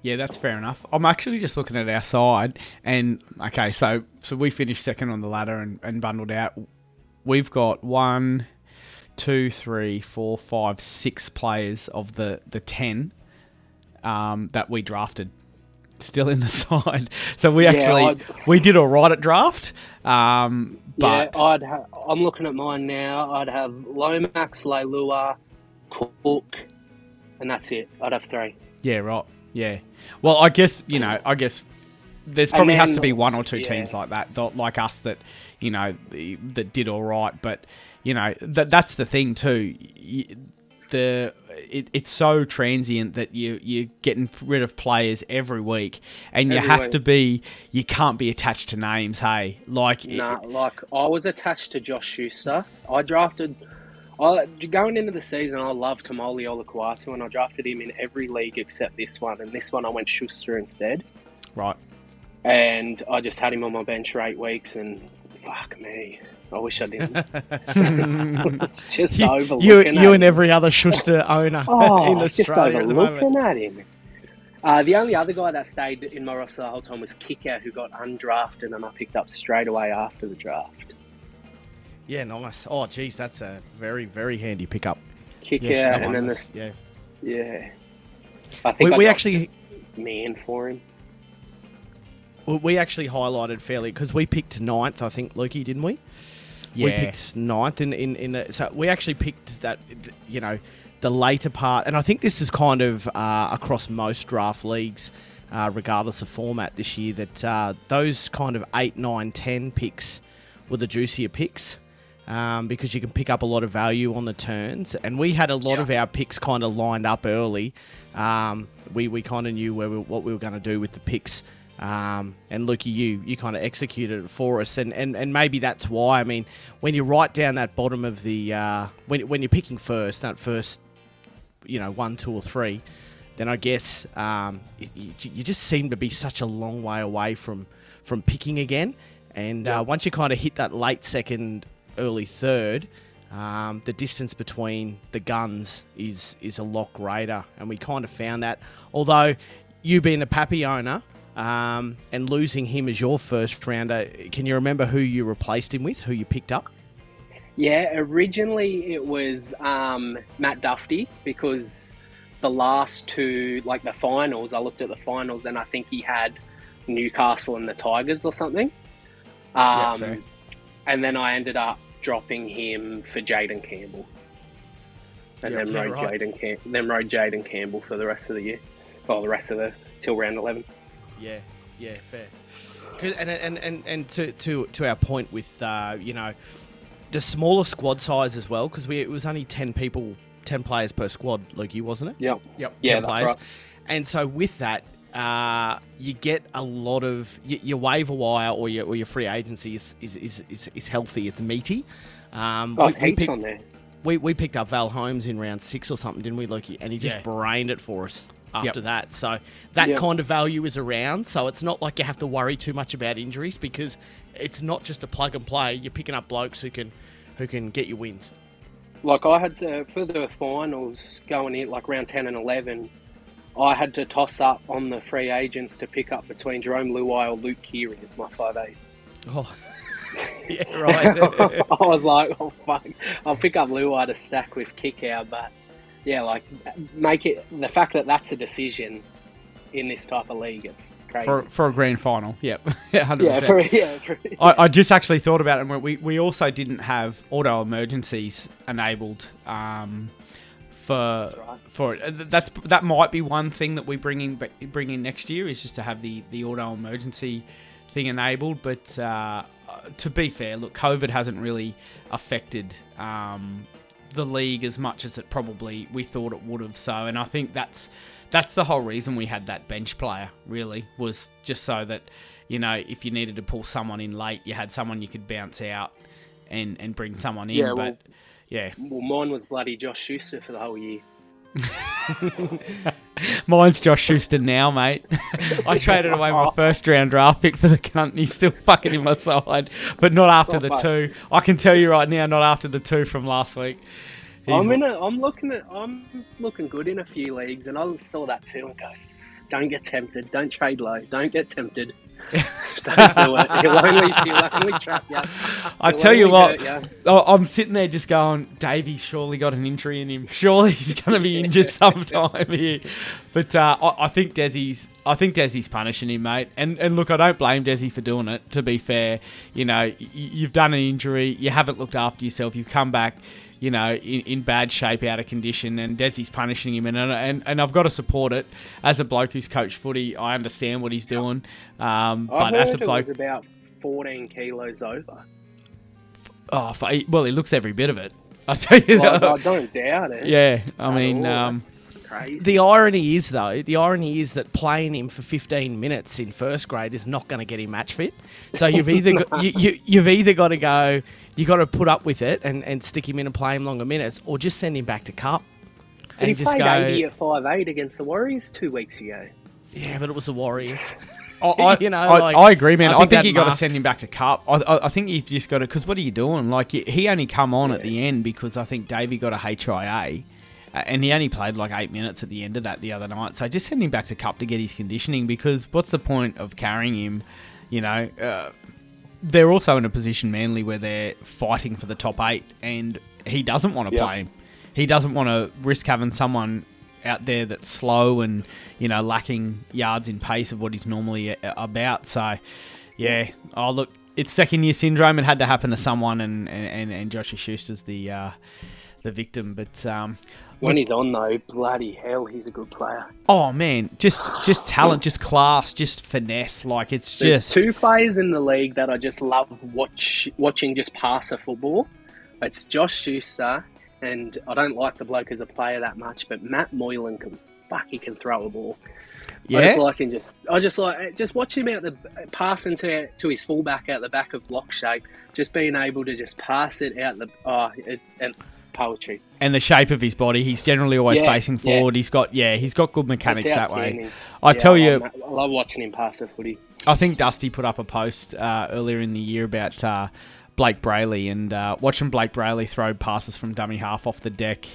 Yeah, that's fair enough. I'm actually just looking at our side, and okay, so so we finished second on the ladder and, and bundled out. We've got one, two, three, four, five, six players of the the ten um, that we drafted still in the side. So we actually I'd- we did all right at draft, um, but yeah, I'd ha- I'm looking at mine now. I'd have Lomax, Leilua, Cook, and that's it. I'd have three. Yeah, right. Yeah. Well, I guess you know. I guess there's probably has to be one or two yeah. teams like that, like us, that you know the- that did all right. But you know that that's the thing too. The it, it's so transient that you you're getting rid of players every week, and you have week. to be. You can't be attached to names. Hey, like it- like I was attached to Josh Schuster. I drafted. I, going into the season, I loved Tamoli Olakuatu, and I drafted him in every league except this one. And this one, I went Schuster instead. right. And I just had him on my bench for eight weeks, and fuck me, I wish I didn't. it's just You, overlooking. you, at you and him. every other Schuster owner Oh, in it's just Australia at the moment. at him. Uh, the only other guy that stayed in my roster the whole time was Kikau, who got undrafted, and I picked up straight away after the draft. Yeah, nice. Oh, geez, that's a very, very handy pickup. Kikau, Yeah, she's and then this. us, yeah. Yeah. I think We- I we got actually- man for him. We actually highlighted fairly because we picked ninth, I think, Lukey, didn't we? Yeah. We picked ninth in in, in the, so we actually picked that you know the later part, and I think this is kind of uh, across most draft leagues, uh, regardless of format this year. That uh, those kind of eight, nine, ten picks were the juicier picks. Um, because you can pick up a lot of value on the turns, and we had a lot of our picks kind of lined up early. Um, we we kind of knew where we, what we were going to do with the picks, um, and Lukey, you you kind of executed it for us, and, and and maybe that's why. I mean, when you write down that bottom of the uh, when when you're picking first, that first, you know, one, two, or three, then I guess um, y- y- you just seem to be such a long way away from from picking again, and uh, once you kind of hit that late second, early third. Um, the distance between the guns is is a lot greater, and we kind of found that. Although you being a Pappy owner um, and losing him as your first rounder, can you remember who you replaced him with? Who you picked up? Yeah, originally it was um, Matt Duffy because the last two, like the finals, I looked at the finals and I think he had Newcastle and the Tigers or something. Yeah, Um, fair. and then I ended up dropping him for Jaden Campbell. And Yeah, then yeah, rode right. Jaden Cam- then rode Jaden Campbell for the rest of the year. Well, the rest of the till round eleven. Yeah, yeah, fair. And, and, and, and to, to, to our point with, uh, you know, the smaller squad size as well, because we it was only 10 people, 10 players per squad, Lukey, wasn't it? Yep. Yep. Yeah, 10 that's players. right. And so with that, uh, you get a lot of y- your waiver wire or your, or your free agency is, is, is, is, is healthy. It's meaty. Um, Oh, there's heaps picked, on there. we, we picked up Val Holmes in round six or something, didn't we, Lukey? And he just Yeah. brained it for us after Yep. that. So that Yep. kind of value is around. So it's not like you have to worry too much about injuries because it's not just a plug and play. You're picking up blokes who can who can get you wins. like I had to for the finals going in like round ten and eleven. I had to toss up on the free agents to pick up between Jarome Luai or Luke Keary as my five eight. Oh, yeah, right. I was like, oh fuck, I'll pick up Luai to stack with Kikau, but yeah, like make it the fact that that's a decision in this type of league, it's crazy. for, for a grand final. Yep, yeah, percent. for, yeah, for, I, I just actually thought about it. And we we also didn't have auto emergencies enabled um, for for uh, th- that's that might be one thing that we bring in bring in next year is just to have the the auto emergency thing enabled. But uh, to be fair, look, COVID hasn't really affected. Um, the league as much as it probably we thought it would have. So, and I think that's that's the whole reason we had that bench player. Really, was just so that you know if you needed to pull someone in late, you had someone you could bounce out and and bring someone in. Yeah, but well- yeah, well, mine was bloody Josh Schuster for the whole year. mine's Josh Schuster now, mate. I traded away my first round draft pick for the cunt. He's still fucking in my side, but not after the two. I can tell you right now, not after the two from last week. He's- I'm in a, I'm looking at I'm looking good in a few leagues, and I saw that too and go, don't get tempted, don't trade low, don't get tempted, don't do it. He'll only he'll only trap you. I tell you what, I'm sitting there just going, Davey's surely got an injury in him. Surely he's going to be injured sometime here. But uh, I, I think Desi's, I think Desi's punishing him, mate. And and look, I don't blame Desi for doing it. To be fair, you know, y- you've done an injury, you haven't looked after yourself, you've come back. You know, in, in bad shape, out of condition, and Desi's punishing him, and, and and I've got to support it. As a bloke who's coached footy, I understand what he's doing. Um, I but as a it bloke, was about 14 kilos over. Oh, well, he looks every bit of it. I tell you I, that. I don't doubt it. Yeah, I mean, um, crazy. The irony is, though, the irony is that playing him for 15 minutes in first grade is not going to get him match fit. So you've either got, you, you, you've either got to go, you got to put up with it and, and stick him in and play him longer minutes, or just send him back to cup But he and just played go. 80 at 5'8 against the Warriors two weeks ago. Yeah, but it was the Warriors. I, I, you know, I, like, I agree, man. I think, that you got to send him back to cup. I, I, I think you've just got to because what are you doing? Like he he only come on at the end because I think Davey got a HIA, Uh, and he only played like eight minutes at the end of that the other night. So just send him back to Cup to get his conditioning because what's the point of carrying him? You know, uh, they're also in a position, Manly, where they're fighting for the top eight, and he doesn't want to Yeah. play him. He doesn't want to risk having someone out there that's slow and you know lacking yards in pace of what he's normally a- about. So, yeah, oh look, it's second year syndrome. It had to happen to someone, and and and Joshua Schuster's the uh, the victim. But um, When he's on though, bloody hell, he's a good player. oh man, just just talent, just class, just finesse. Like it's There's just two players in the league that I just love watch watching just pass a football. It's Josh Schuster, and I don't like the bloke as a player that much, but Matt Moylan can fuck, he can throw a ball. I just like him. Just I just like just watch him out the passing to to his fullback out the back of block shape. Just being able to just pass it out the oh, it, it's poetry. and the shape of his body. He's generally always Yeah, facing yeah. forward. He's got yeah, he's got good mechanics that way. I Yeah, tell you, I love watching him pass the footy. I think Dusty put up a post uh, earlier in the year about uh, Blayke Brailey and uh, watching Blayke Brailey throw passes from dummy half off the deck.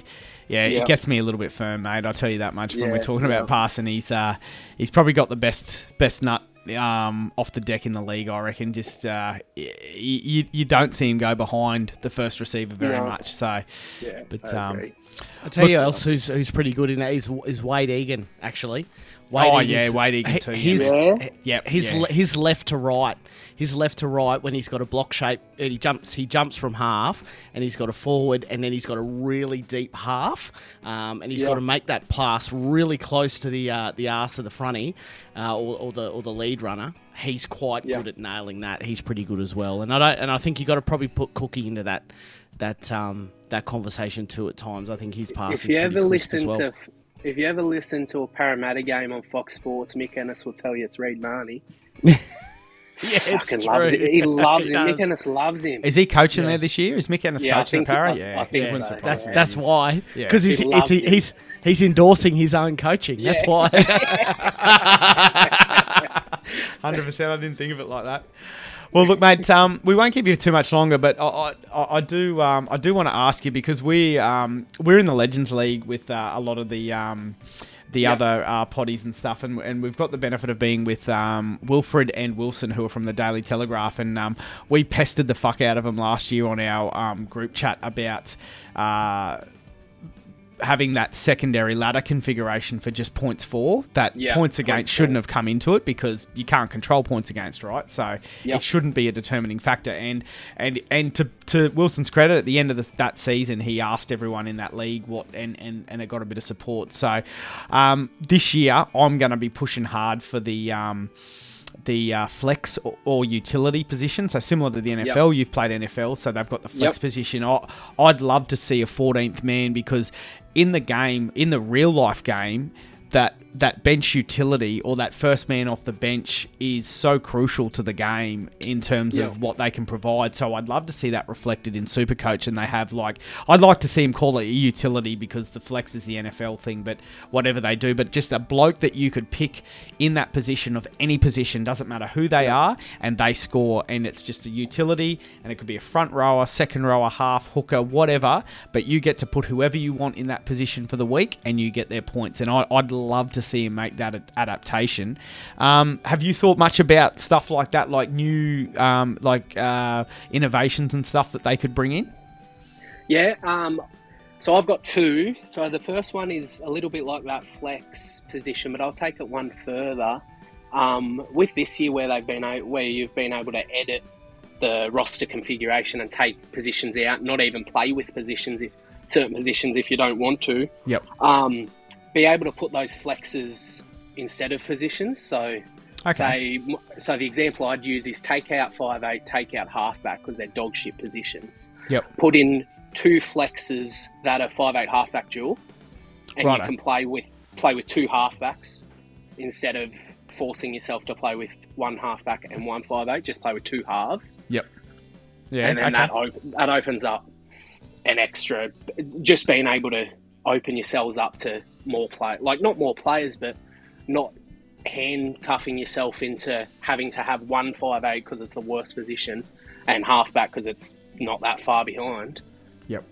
Yeah, Yeah. it gets me a little bit firm, mate. I'll tell you that much. when we're talking yeah. about passing, he's uh, he's probably got the best best nut um, off the deck in the league. I reckon. Just uh, y- you, you don't see him go behind the first receiver very No. much. So, Yeah, but I um, agree. I'll tell you else who's who's pretty good in that is, is Wayde Egan actually. Wayde Oh, Egan's- yeah, Wayde Egan too. His, Yeah. Yep, his yeah. his left to right, his left to right when he's got a block shape, and he jumps he jumps from half, and he's got a forward, and then he's got a really deep half, um, and he's Yeah. got to make that pass really close to the uh, the arse of the fronty, uh, or, or the or the lead runner. He's quite Yeah. good at nailing that. He's pretty good as well, and I don't, and I think you got to probably put Cookie into that that um, that conversation too at times. I think his passing. if you ever listen to if you ever listen to a Parramatta game on Fox Sports, Mick Ennis will tell you it's Reed Mahoney. yeah, it's Fucking loves true. it. He loves He him. does. Mick Ennis loves him. is he coaching there this year? Is Mick Ennis Yeah, coaching at think- Yeah, I think it so, That's me. that's why Yeah. because he's He it's, he's he's endorsing his own coaching. That's why. Hundred percent. I didn't think of it like that. Well, look, mate. Um, we won't keep you too much longer, but I, I, I do, um, I do want to ask you because we, um, we're in the Legends League with uh, a lot of the, um, the Yep. other uh, potties and stuff, and, and we've got the benefit of being with um, Wilfred and Wilson, who are from the Daily Telegraph, and um, we pestered the fuck out of them last year on our um, group chat about. Uh, having that secondary ladder configuration for just points for that Yeah, points points against for. shouldn't have come into it because you can't control points against, right? So Yep. it shouldn't be a determining factor. And and and to, to Wilson's credit, at the end of the, that season, he asked everyone in that league what, and and, and it got a bit of support. So um, this year, I'm going to be pushing hard for the. Um, the uh, flex or, or utility position. So similar to the NFL, you've played NFL, so they've got the flex Yep. position. I, I'd love to see a 14th man because in the game, in the real life game, that that bench utility or that first man off the bench is so crucial to the game in terms Yeah. of what they can provide. So I'd love to see that reflected in Supercoach, and they have like I'd like to see him call it a utility because the flex is the NFL thing, but whatever they do, but just a bloke that you could pick in that position of any position doesn't matter who they are, and they score, and it's just a utility, and it could be a front rower, second rower, half hooker, whatever, but you get to put whoever you want in that position for the week, and you get their points, and I, I'd love to see him make that adaptation. Um, have you thought much about stuff like that, like new, um, like uh, innovations and stuff that they could bring in? Yeah. Um, so I've got two. So the first one is a little bit like that flex position, but I'll take it one further. Um, with this year, where they've been where you've been able to edit the roster configuration and take positions out, not even play with positions if certain positions if you don't want to. Yep. Um, be able to put those flexes instead of positions. So Okay. Say, so the example I'd use is take out five eight, take out halfback because they're dog shit positions. Yep. Put in two flexes that are five eight halfback dual, and Righto. you can play with play with two halfbacks instead of forcing yourself to play with one halfback and one five eight. Just play with two halves, Yep. Yeah. and then okay. that op- that opens up an extra. Just being able to open yourselves up to more play, like not more players, but not handcuffing yourself into having to have one five eight because it's the worst position, and halfback because it's not that far behind. Yep.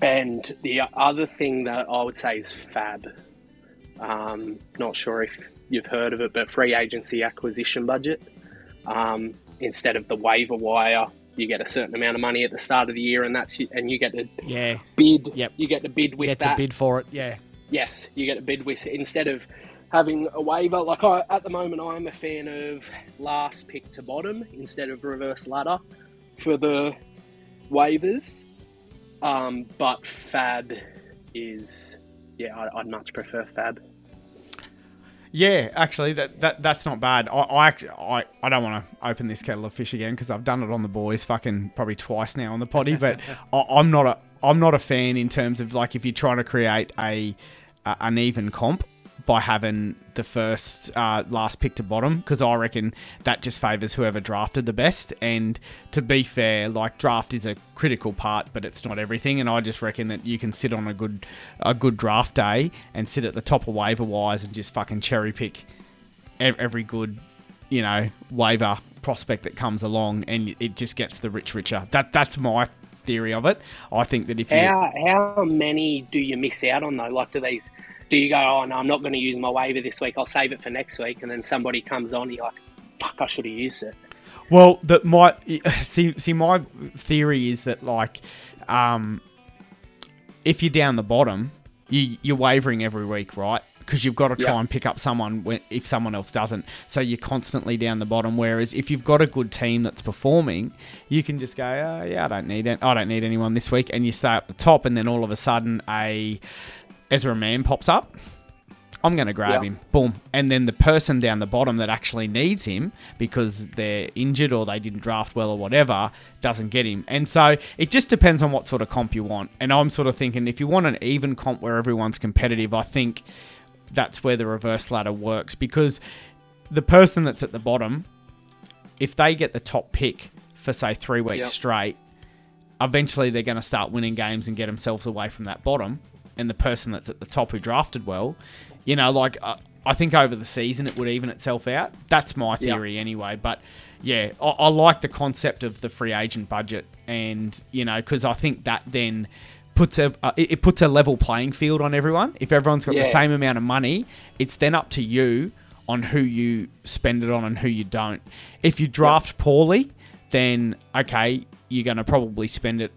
And the other thing that I would say is Fab. Um, not sure if you've heard of it, but free agency acquisition budget. Um, instead of the waiver wire, you get a certain amount of money at the start of the year, and that's and you get to Yeah. bid. Yep. You get to bid with Get that. to bid for it. Yeah. Yes, you get to bid with instead of having a waiver. Like I, at the moment, I'm a fan of last pick to bottom instead of reverse ladder for the waivers. Um, but Fab is yeah, I, I'd much prefer Fab. Yeah, actually, that, that that's not bad. I I, I, I don't want to open this kettle of fish again because I've done it on the boys fucking probably twice now on the potty. But I, I'm not a I'm not a fan in terms of like if you're trying to create a, a an even comp by having the first uh, last pick to bottom because I reckon that just favours whoever drafted the best. And to be fair, like draft is a critical part, but it's not everything. And I just reckon that you can sit on a good a good draft day and sit at the top of waiver wise and just fucking cherry pick every good, you know, waiver prospect that comes along, and it just gets the rich richer. That that's my theory of it. I think that if you How how many do you miss out on though? Like do these? Do you go? Oh no, I'm not going to use my waiver this week. I'll save it for next week, and then somebody comes on, you're like, fuck, I should have used it. Well, that my see see my theory is that like, um, if you're down the bottom, you you're wavering every week, right? Because you've got to try Yeah. and pick up someone when, if someone else doesn't. So you're constantly down the bottom. Whereas if you've got a good team that's performing, you can just go, oh, yeah, I don't need it. I don't need anyone this week, and you stay up the top, and then all of a sudden a Ezra Mam pops up. I'm going to grab Yeah. him. Boom. And then the person down the bottom that actually needs him because they're injured or they didn't draft well or whatever doesn't get him. And so it just depends on what sort of comp you want. And I'm sort of thinking if you want an even comp where everyone's competitive, I think that's where the reverse ladder works because the person that's at the bottom, if they get the top pick for say three weeks Yep. straight, eventually they're going to start winning games and get themselves away from that bottom. And the person that's at the top who drafted well, you know, like uh, I think over the season it would even itself out. That's my Yeah. theory anyway. But yeah, I, I like the concept of the free agent budget, and you know, because I think that then puts a uh, it, it puts a level playing field on everyone. If everyone's got the same amount of money, it's then up to you on who you spend it on and who you don't. If you draft poorly, then okay, you're going to probably spend it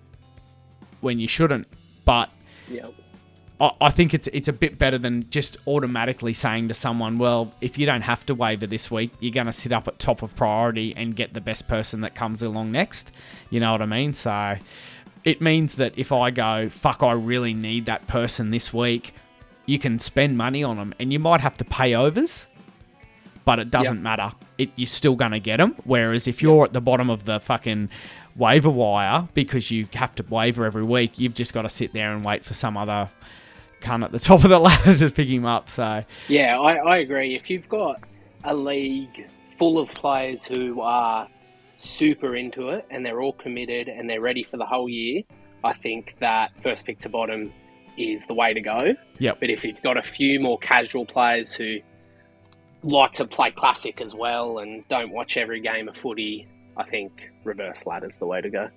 when you shouldn't. But Yeah. I, I think it's it's a bit better than just automatically saying to someone, well, if you don't have to waiver this week, you're going to sit up at top of priority and get the best person that comes along next. You know what I mean? So it means that if I go, fuck, I really need that person this week, you can spend money on them and you might have to pay overs, but it doesn't Yep. matter. It, you're still going to get them. Whereas if you're at the bottom of the fucking waiver wire because you have to waiver every week, you've just got to sit there and wait for some other cunt at the top of the ladder to pick him up. So Yeah, I, I agree. If you've got a league full of players who are super into it and they're all committed and they're ready for the whole year, I think that first pick to bottom is the way to go. Yep. But if you've got a few more casual players who like to play classic as well and don't watch every game of footy, I think reverse ladder's the way to go.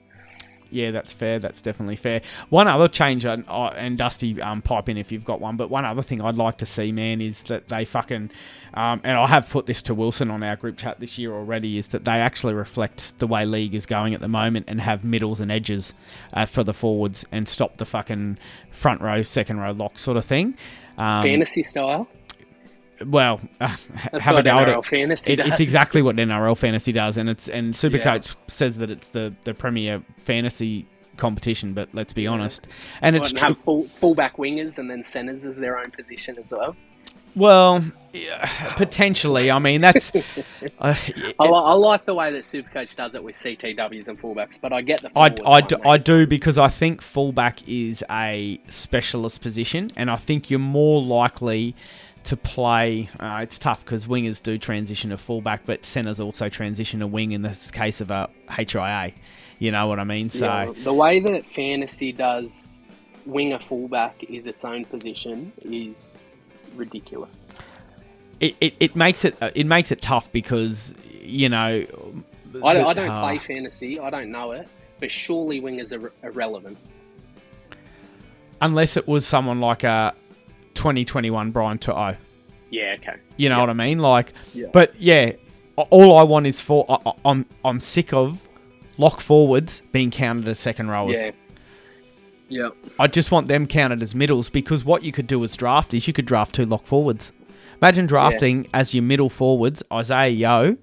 Yeah, that's fair. That's definitely fair. One other change, and, uh, and Dusty, um, pipe in if you've got one. But one other thing I'd like to see, man, is that they fucking, um, and I have put this to Wilson on our group chat this year already, is that they actually reflect the way league is going at the moment and have middles and edges uh, for the forwards and stop the fucking front row, second row lock sort of thing. Um, Fantasy style. Well, uh, have a NRL it. fantasy It-. It's exactly what NRL fantasy does, and it's and Yeah. Supercoach says that it's the the premier fantasy competition. But let's be honest, and it's and true. have full, fullback wingers and then centers as their own position as well. Well, yeah, potentially. I mean, that's. Uh, I, li- I like the way that Supercoach does it with CTWs and fullbacks, but I get the. I, I, do, I do because I think fullback is a specialist position, and I think you're more likely to play. Uh, it's tough because wingers do transition to fullback, but centers also transition to wing in this case of a HIA. You know what I mean? So Yeah, the way that fantasy does winger fullback is its own position is ridiculous. it, it, it makes it it makes it tough because you know. I don't, I don't uh, play fantasy. I don't know it, but surely wingers are irrelevant. unless it was someone like a 2021 Brian To'o. Yeah, okay. You know what I mean? Like, Yeah. but yeah, all I want is for I, I- I'm I'm sick of lock forwards being counted as second rowers. Yeah. Yep. I just want them counted as middles because what you could do as draft is you could draft two lock forwards. Imagine drafting as your middle forwards Isaiah Yeo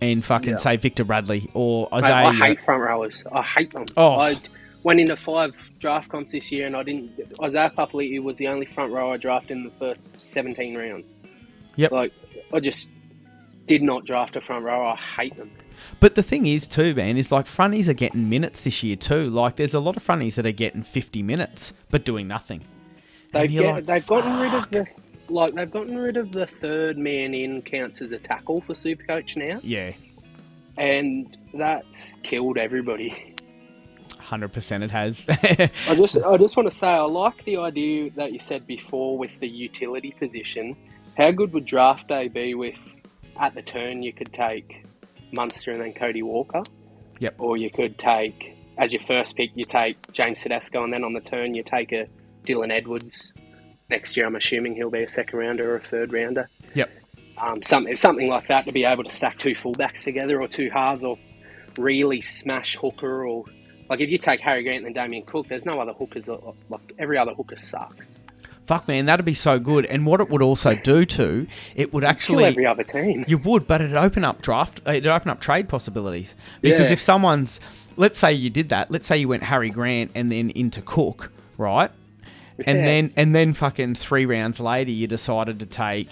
and fucking Yeah. say Victor Radley or Mate, Isaiah. I Yeo. hate front rowers. I hate them. Oh. I went into five draft comps this year, and I didn't. Isaiah Papali'i was the only front row I drafted in the first seventeen rounds. Yep. Like I just did not draft a front row. I hate them. But the thing is, too, man, is like fronties are getting minutes this year too. Like, there's a lot of fronties that are getting 50 minutes but doing nothing. They've get, like, they've gotten rid of the like they've gotten rid of the third man in counts as a tackle for Supercoach now, Yeah, and that's killed everybody. 100% it has. I just I just want to say I like the idea that you said before with the utility position. How good would draft day be with at the turn you could take Munster and then Cody Walker? Yep. Or you could take as your first pick you take James Tedesco and then on the turn you take a Dylan Edwards. Next year I'm assuming he'll be a second rounder or a third rounder. yep. Um, something something like that to be able to stack two fullbacks together or two halves or really smash hooker or like if you take Harry Grant and Damien Cook, there's no other hookers. Like every other hooker sucks. Fuck, man, that'd be so good. And what it would also do too, it would Kill actually every other team. You would, but it'd open up draft. It'd open up trade possibilities because Yeah. if someone's, let's say you did that. Let's say you went Harry Grant and then into Cook, right? And Yeah. then and then fucking three rounds later, you decided to take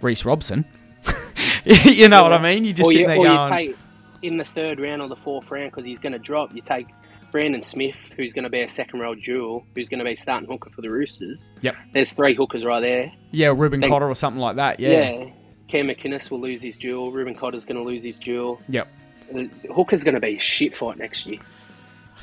Reece Robson. you know what I mean? You just or sit you, there or going, you take in the third round or the fourth round because he's going to drop. You take Brandon Smith, who's going to be a second row duel, who's going to be starting hooker for the Roosters. Yep. There's three hookers right there. yeah, Reuben Cotter or something like that. Yeah. Yeah. Cam McInnes will lose his duel. Reuben Cotter's going to lose his duel. Yep. The hooker's going to be a shit fight next year.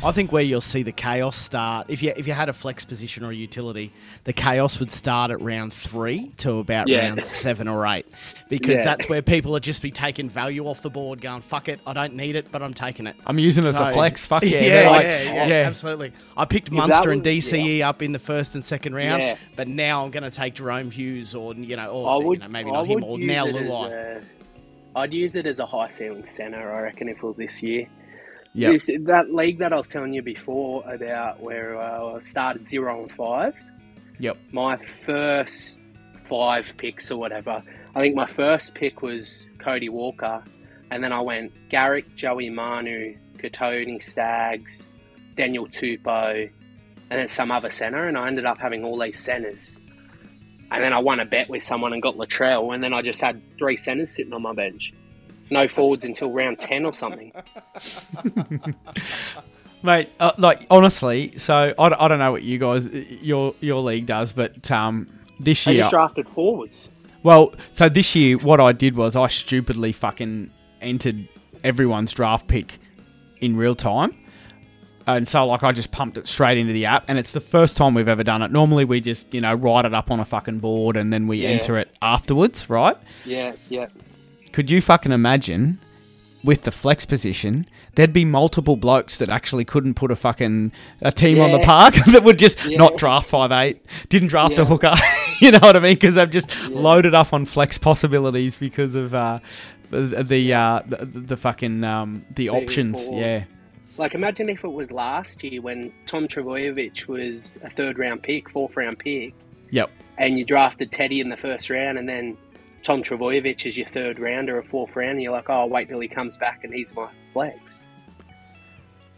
I think where you'll see the chaos start, if you if you had a flex position or a utility, the chaos would start at round three to about Yeah. round seven or eight, because Yeah. that's where people would just be taking value off the board, going "fuck it, I don't need it, but I'm taking it." I'm using it as a flex. Fuck yeah. yeah, They're like- yeah, yeah, yeah. absolutely. I picked If Munster that and was- DCE up in the first and second round, Yeah. but now I'm going to take Jahrome Hughes or you know, or would you know, maybe I not him or now it as Luai. a, I'd use it as a high ceiling center. I reckon if it was this year. This, that league that I was telling you before about where uh, I started zero and five. Yep. My first five picks or whatever. I think my first pick was Cody Walker, and then I went Garrick, Joey Manu, Kotoni Staggs, Daniel Tupou, and then some other centre, and I ended up having all these centres. And then I won a bet with someone and got Latrell, and then I just had three centres sitting on my bench. No forwards until round 10 or something. Mate, uh, like honestly, so I, I don't know what you guys your your league does, but um, this I year, just drafted forwards. well, so this year what I did was I stupidly fucking entered everyone's draft pick in real time, and so like I just pumped it straight into the app, and it's the first time we've ever done it. Normally we just you know write it up on a fucking board and then we Yeah. enter it afterwards, right? Yeah, yeah. Could you fucking imagine with the flex position, there'd be multiple blokes that actually couldn't put a fucking a team on the park that would just Yeah. not draft five eight, didn't draft a Yeah. hooker. you know what I mean? Because they've just loaded up on flex possibilities because of uh, the the, uh, the the fucking um, the options. balls. Yeah, Like, imagine if it was last year when Tom Trbojevic was a third round pick, fourth round pick, yep. and you drafted Teddy in the first round, and then Tom Trbojevic is your third round or a fourth round, you're like, oh, wait till he comes back and he's my flex.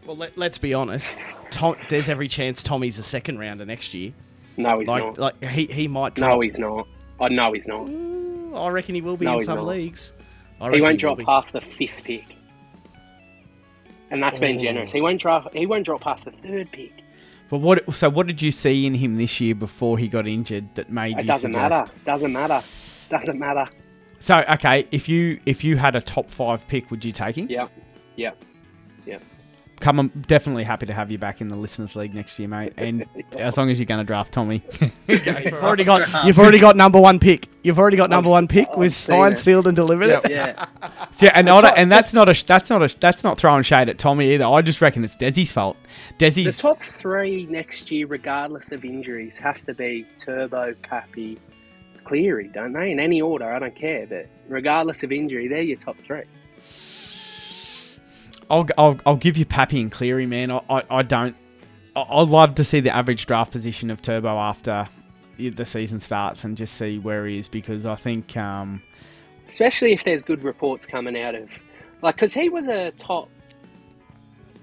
Well, let, let's be honest. Tom, there's every chance Tommy's a second rounder next year. No, he's like, not. Like he, he might drop. No, he's not. I know he's not. I reckon he will be No, in he's some not. leagues. I He won't will drop be. past the fifth pick. And that's been Oh. generous. He won't draft. He won't drop past the third pick. But what? So what did you see in him this year before he got injured that made you It doesn't suggest? matter. Doesn't matter. Doesn't matter. So okay, if you if you had a top five pick, would you take him? Yep. Yep. Yep. Come, I'm definitely happy to have you back in the listeners' league next year, mate. And as long as you're going to draft Tommy, You've already got. You've already got number one pick. You've already got number I've one pick I've with signed, it. sealed, and delivered. Yep. Yeah. Yeah, and I don't- and that's not a that's not a that's not throwing shade at Tommy either. I just reckon it's Desi's fault. The Desi's top three next year, regardless of injuries, have to be Turbo, Cappy, Cleary, don't they? In any order, I don't care. But regardless of injury, they're your top three. I'll, I'll, I'll give you Pappy and Cleary, man. I, I, I don't. I- I'd love to see the average draft position of Turbo after the the season starts and just see where he is because I think um, Especially if there's good reports coming out of, like, because he was a top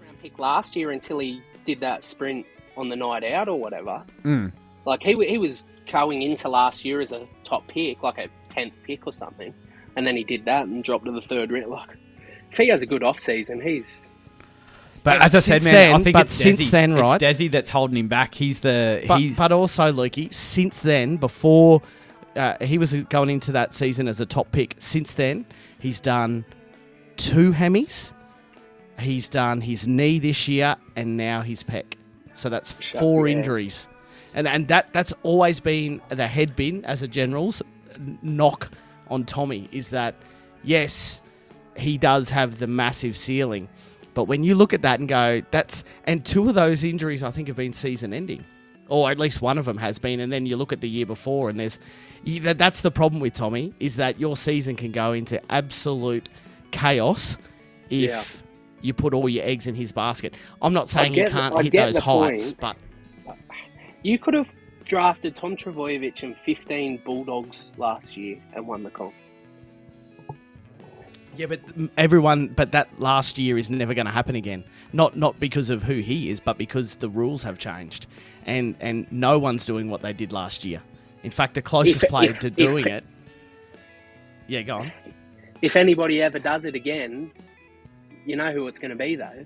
round pick last year until he did that sprint on the night out or whatever. mm, Like he he was going into last year as a top pick, like a tenth pick or something, and then he did that and dropped to the third round. Like, if he has a good off season, he's But But as I said, since man, I think but it's since Desi. then, right? It's Desi that's holding him back. He's the But, he's but also, Lukey, since then, before uh, he was going into that season as a top pick, since then, he's done two hemis. He's done his knee this year and now his pec. So that's Shut- four yeah. injuries. And, and that that's always been the head bin as a general's knock on Tommy is that, yes, he does have the massive ceiling. But when you look at that and go, that's and two of those injuries I think have been season ending, or at least one of them has been. And then you look at the year before, and there's that's the problem with Tommy is that your season can go into absolute chaos if Yeah. you put all your eggs in his basket. I'm not saying he get can't hit those heights, point. but you could have drafted Tom Trbojevic and 15 Bulldogs last year and won the comp. Yeah, but everyone, but that last year is never going to happen again. Not not because of who he is, but because the rules have changed, and and no one's doing what they did last year. In fact, the closest If- player if- to if- doing it. Yeah, go on. If anybody ever does it again, you know who it's going to be though.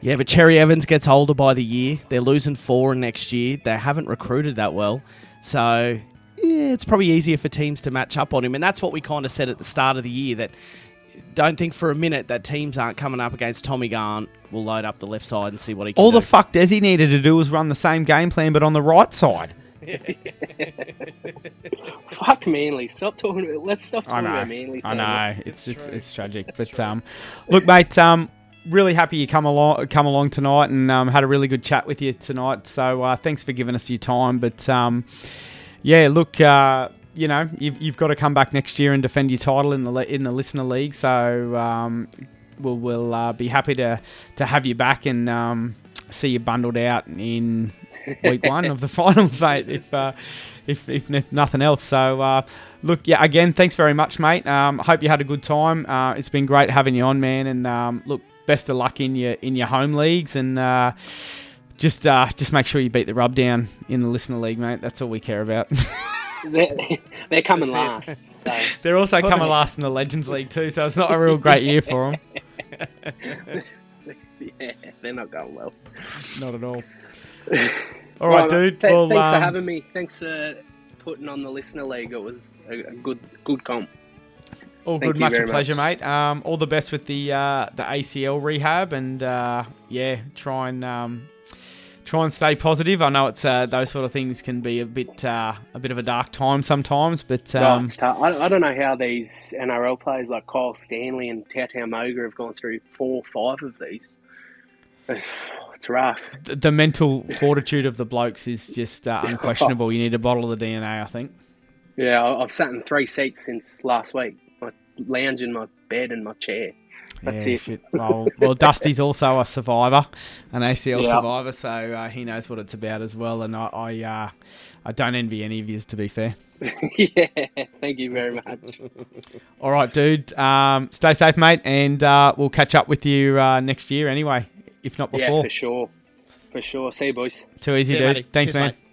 Yeah, but Cherry Evans gets older by the year. They're losing four next year. They haven't recruited that well, so yeah, it's probably easier for teams to match up on him. And that's what we kind of said at the start of the year that don't think for a minute that teams aren't coming up against Tommy Garn. We'll load up the left side and see what he can all do. the fuck Desi needed to do was run the same game plan, but on the right side. Fuck Manly. Stop talking. About, let's stop I talking know. about Manly. so I much. know. It's it's it's tragic. but um, look, mate. Um, really happy you come along come along tonight and um, had a really good chat with you tonight. So uh, thanks for giving us your time. But um, yeah, look. Uh, you know, you've, you've got to come back next year and defend your title in the in the listener league. So um, we'll we'll uh, be happy to to have you back and um, see you bundled out in week one of the finals, mate. If uh, if, if if nothing else. So uh, look, yeah, again, thanks very much, mate. Um, hope you had a good time. Uh, it's been great having you on, man. And um, look, best of luck in your in your home leagues and. Uh, just, uh, just make sure you beat the rub down in the listener league, mate. That's all we care about. They're, they're coming That's last. So They're also coming last in the Legends League too, so it's not a real great year for them. yeah, they're not going well. Not at all. All right, Well, dude. th- well, thanks for um, having me. Thanks for putting on the listener league. It was a, a good good comp. All Thank good, you much a pleasure, much. mate. Um, all the best with the uh, the ACL rehab, and uh, yeah, try and um, try and stay positive. I know it's uh, those sort of things can be a bit uh, a bit of a dark time sometimes, but um, it's tough. I, I don't know how these NRL players like Kyle Stanley and Tautau Moga have gone through four or five of these. It's, it's rough. th- the mental fortitude of the blokes is just uh, unquestionable. You need a bottle of the DNA, I think. Yeah, I've sat in three seats since last week. I lounge in my bed and my chair. That's yeah, it. Well, well, Dusty's also a survivor, an ACL Yeah. survivor, so uh, he knows what it's about as well. And I, I, uh, I don't envy any of yous, to be fair. yeah, thank you very much. All right, dude. Um, stay safe, mate, and uh, we'll catch up with you uh, next year anyway, if not before. Yeah, before. for sure. For sure. See you, boys. Too easy, See dude. matey. Thanks, Cheers, man. mate.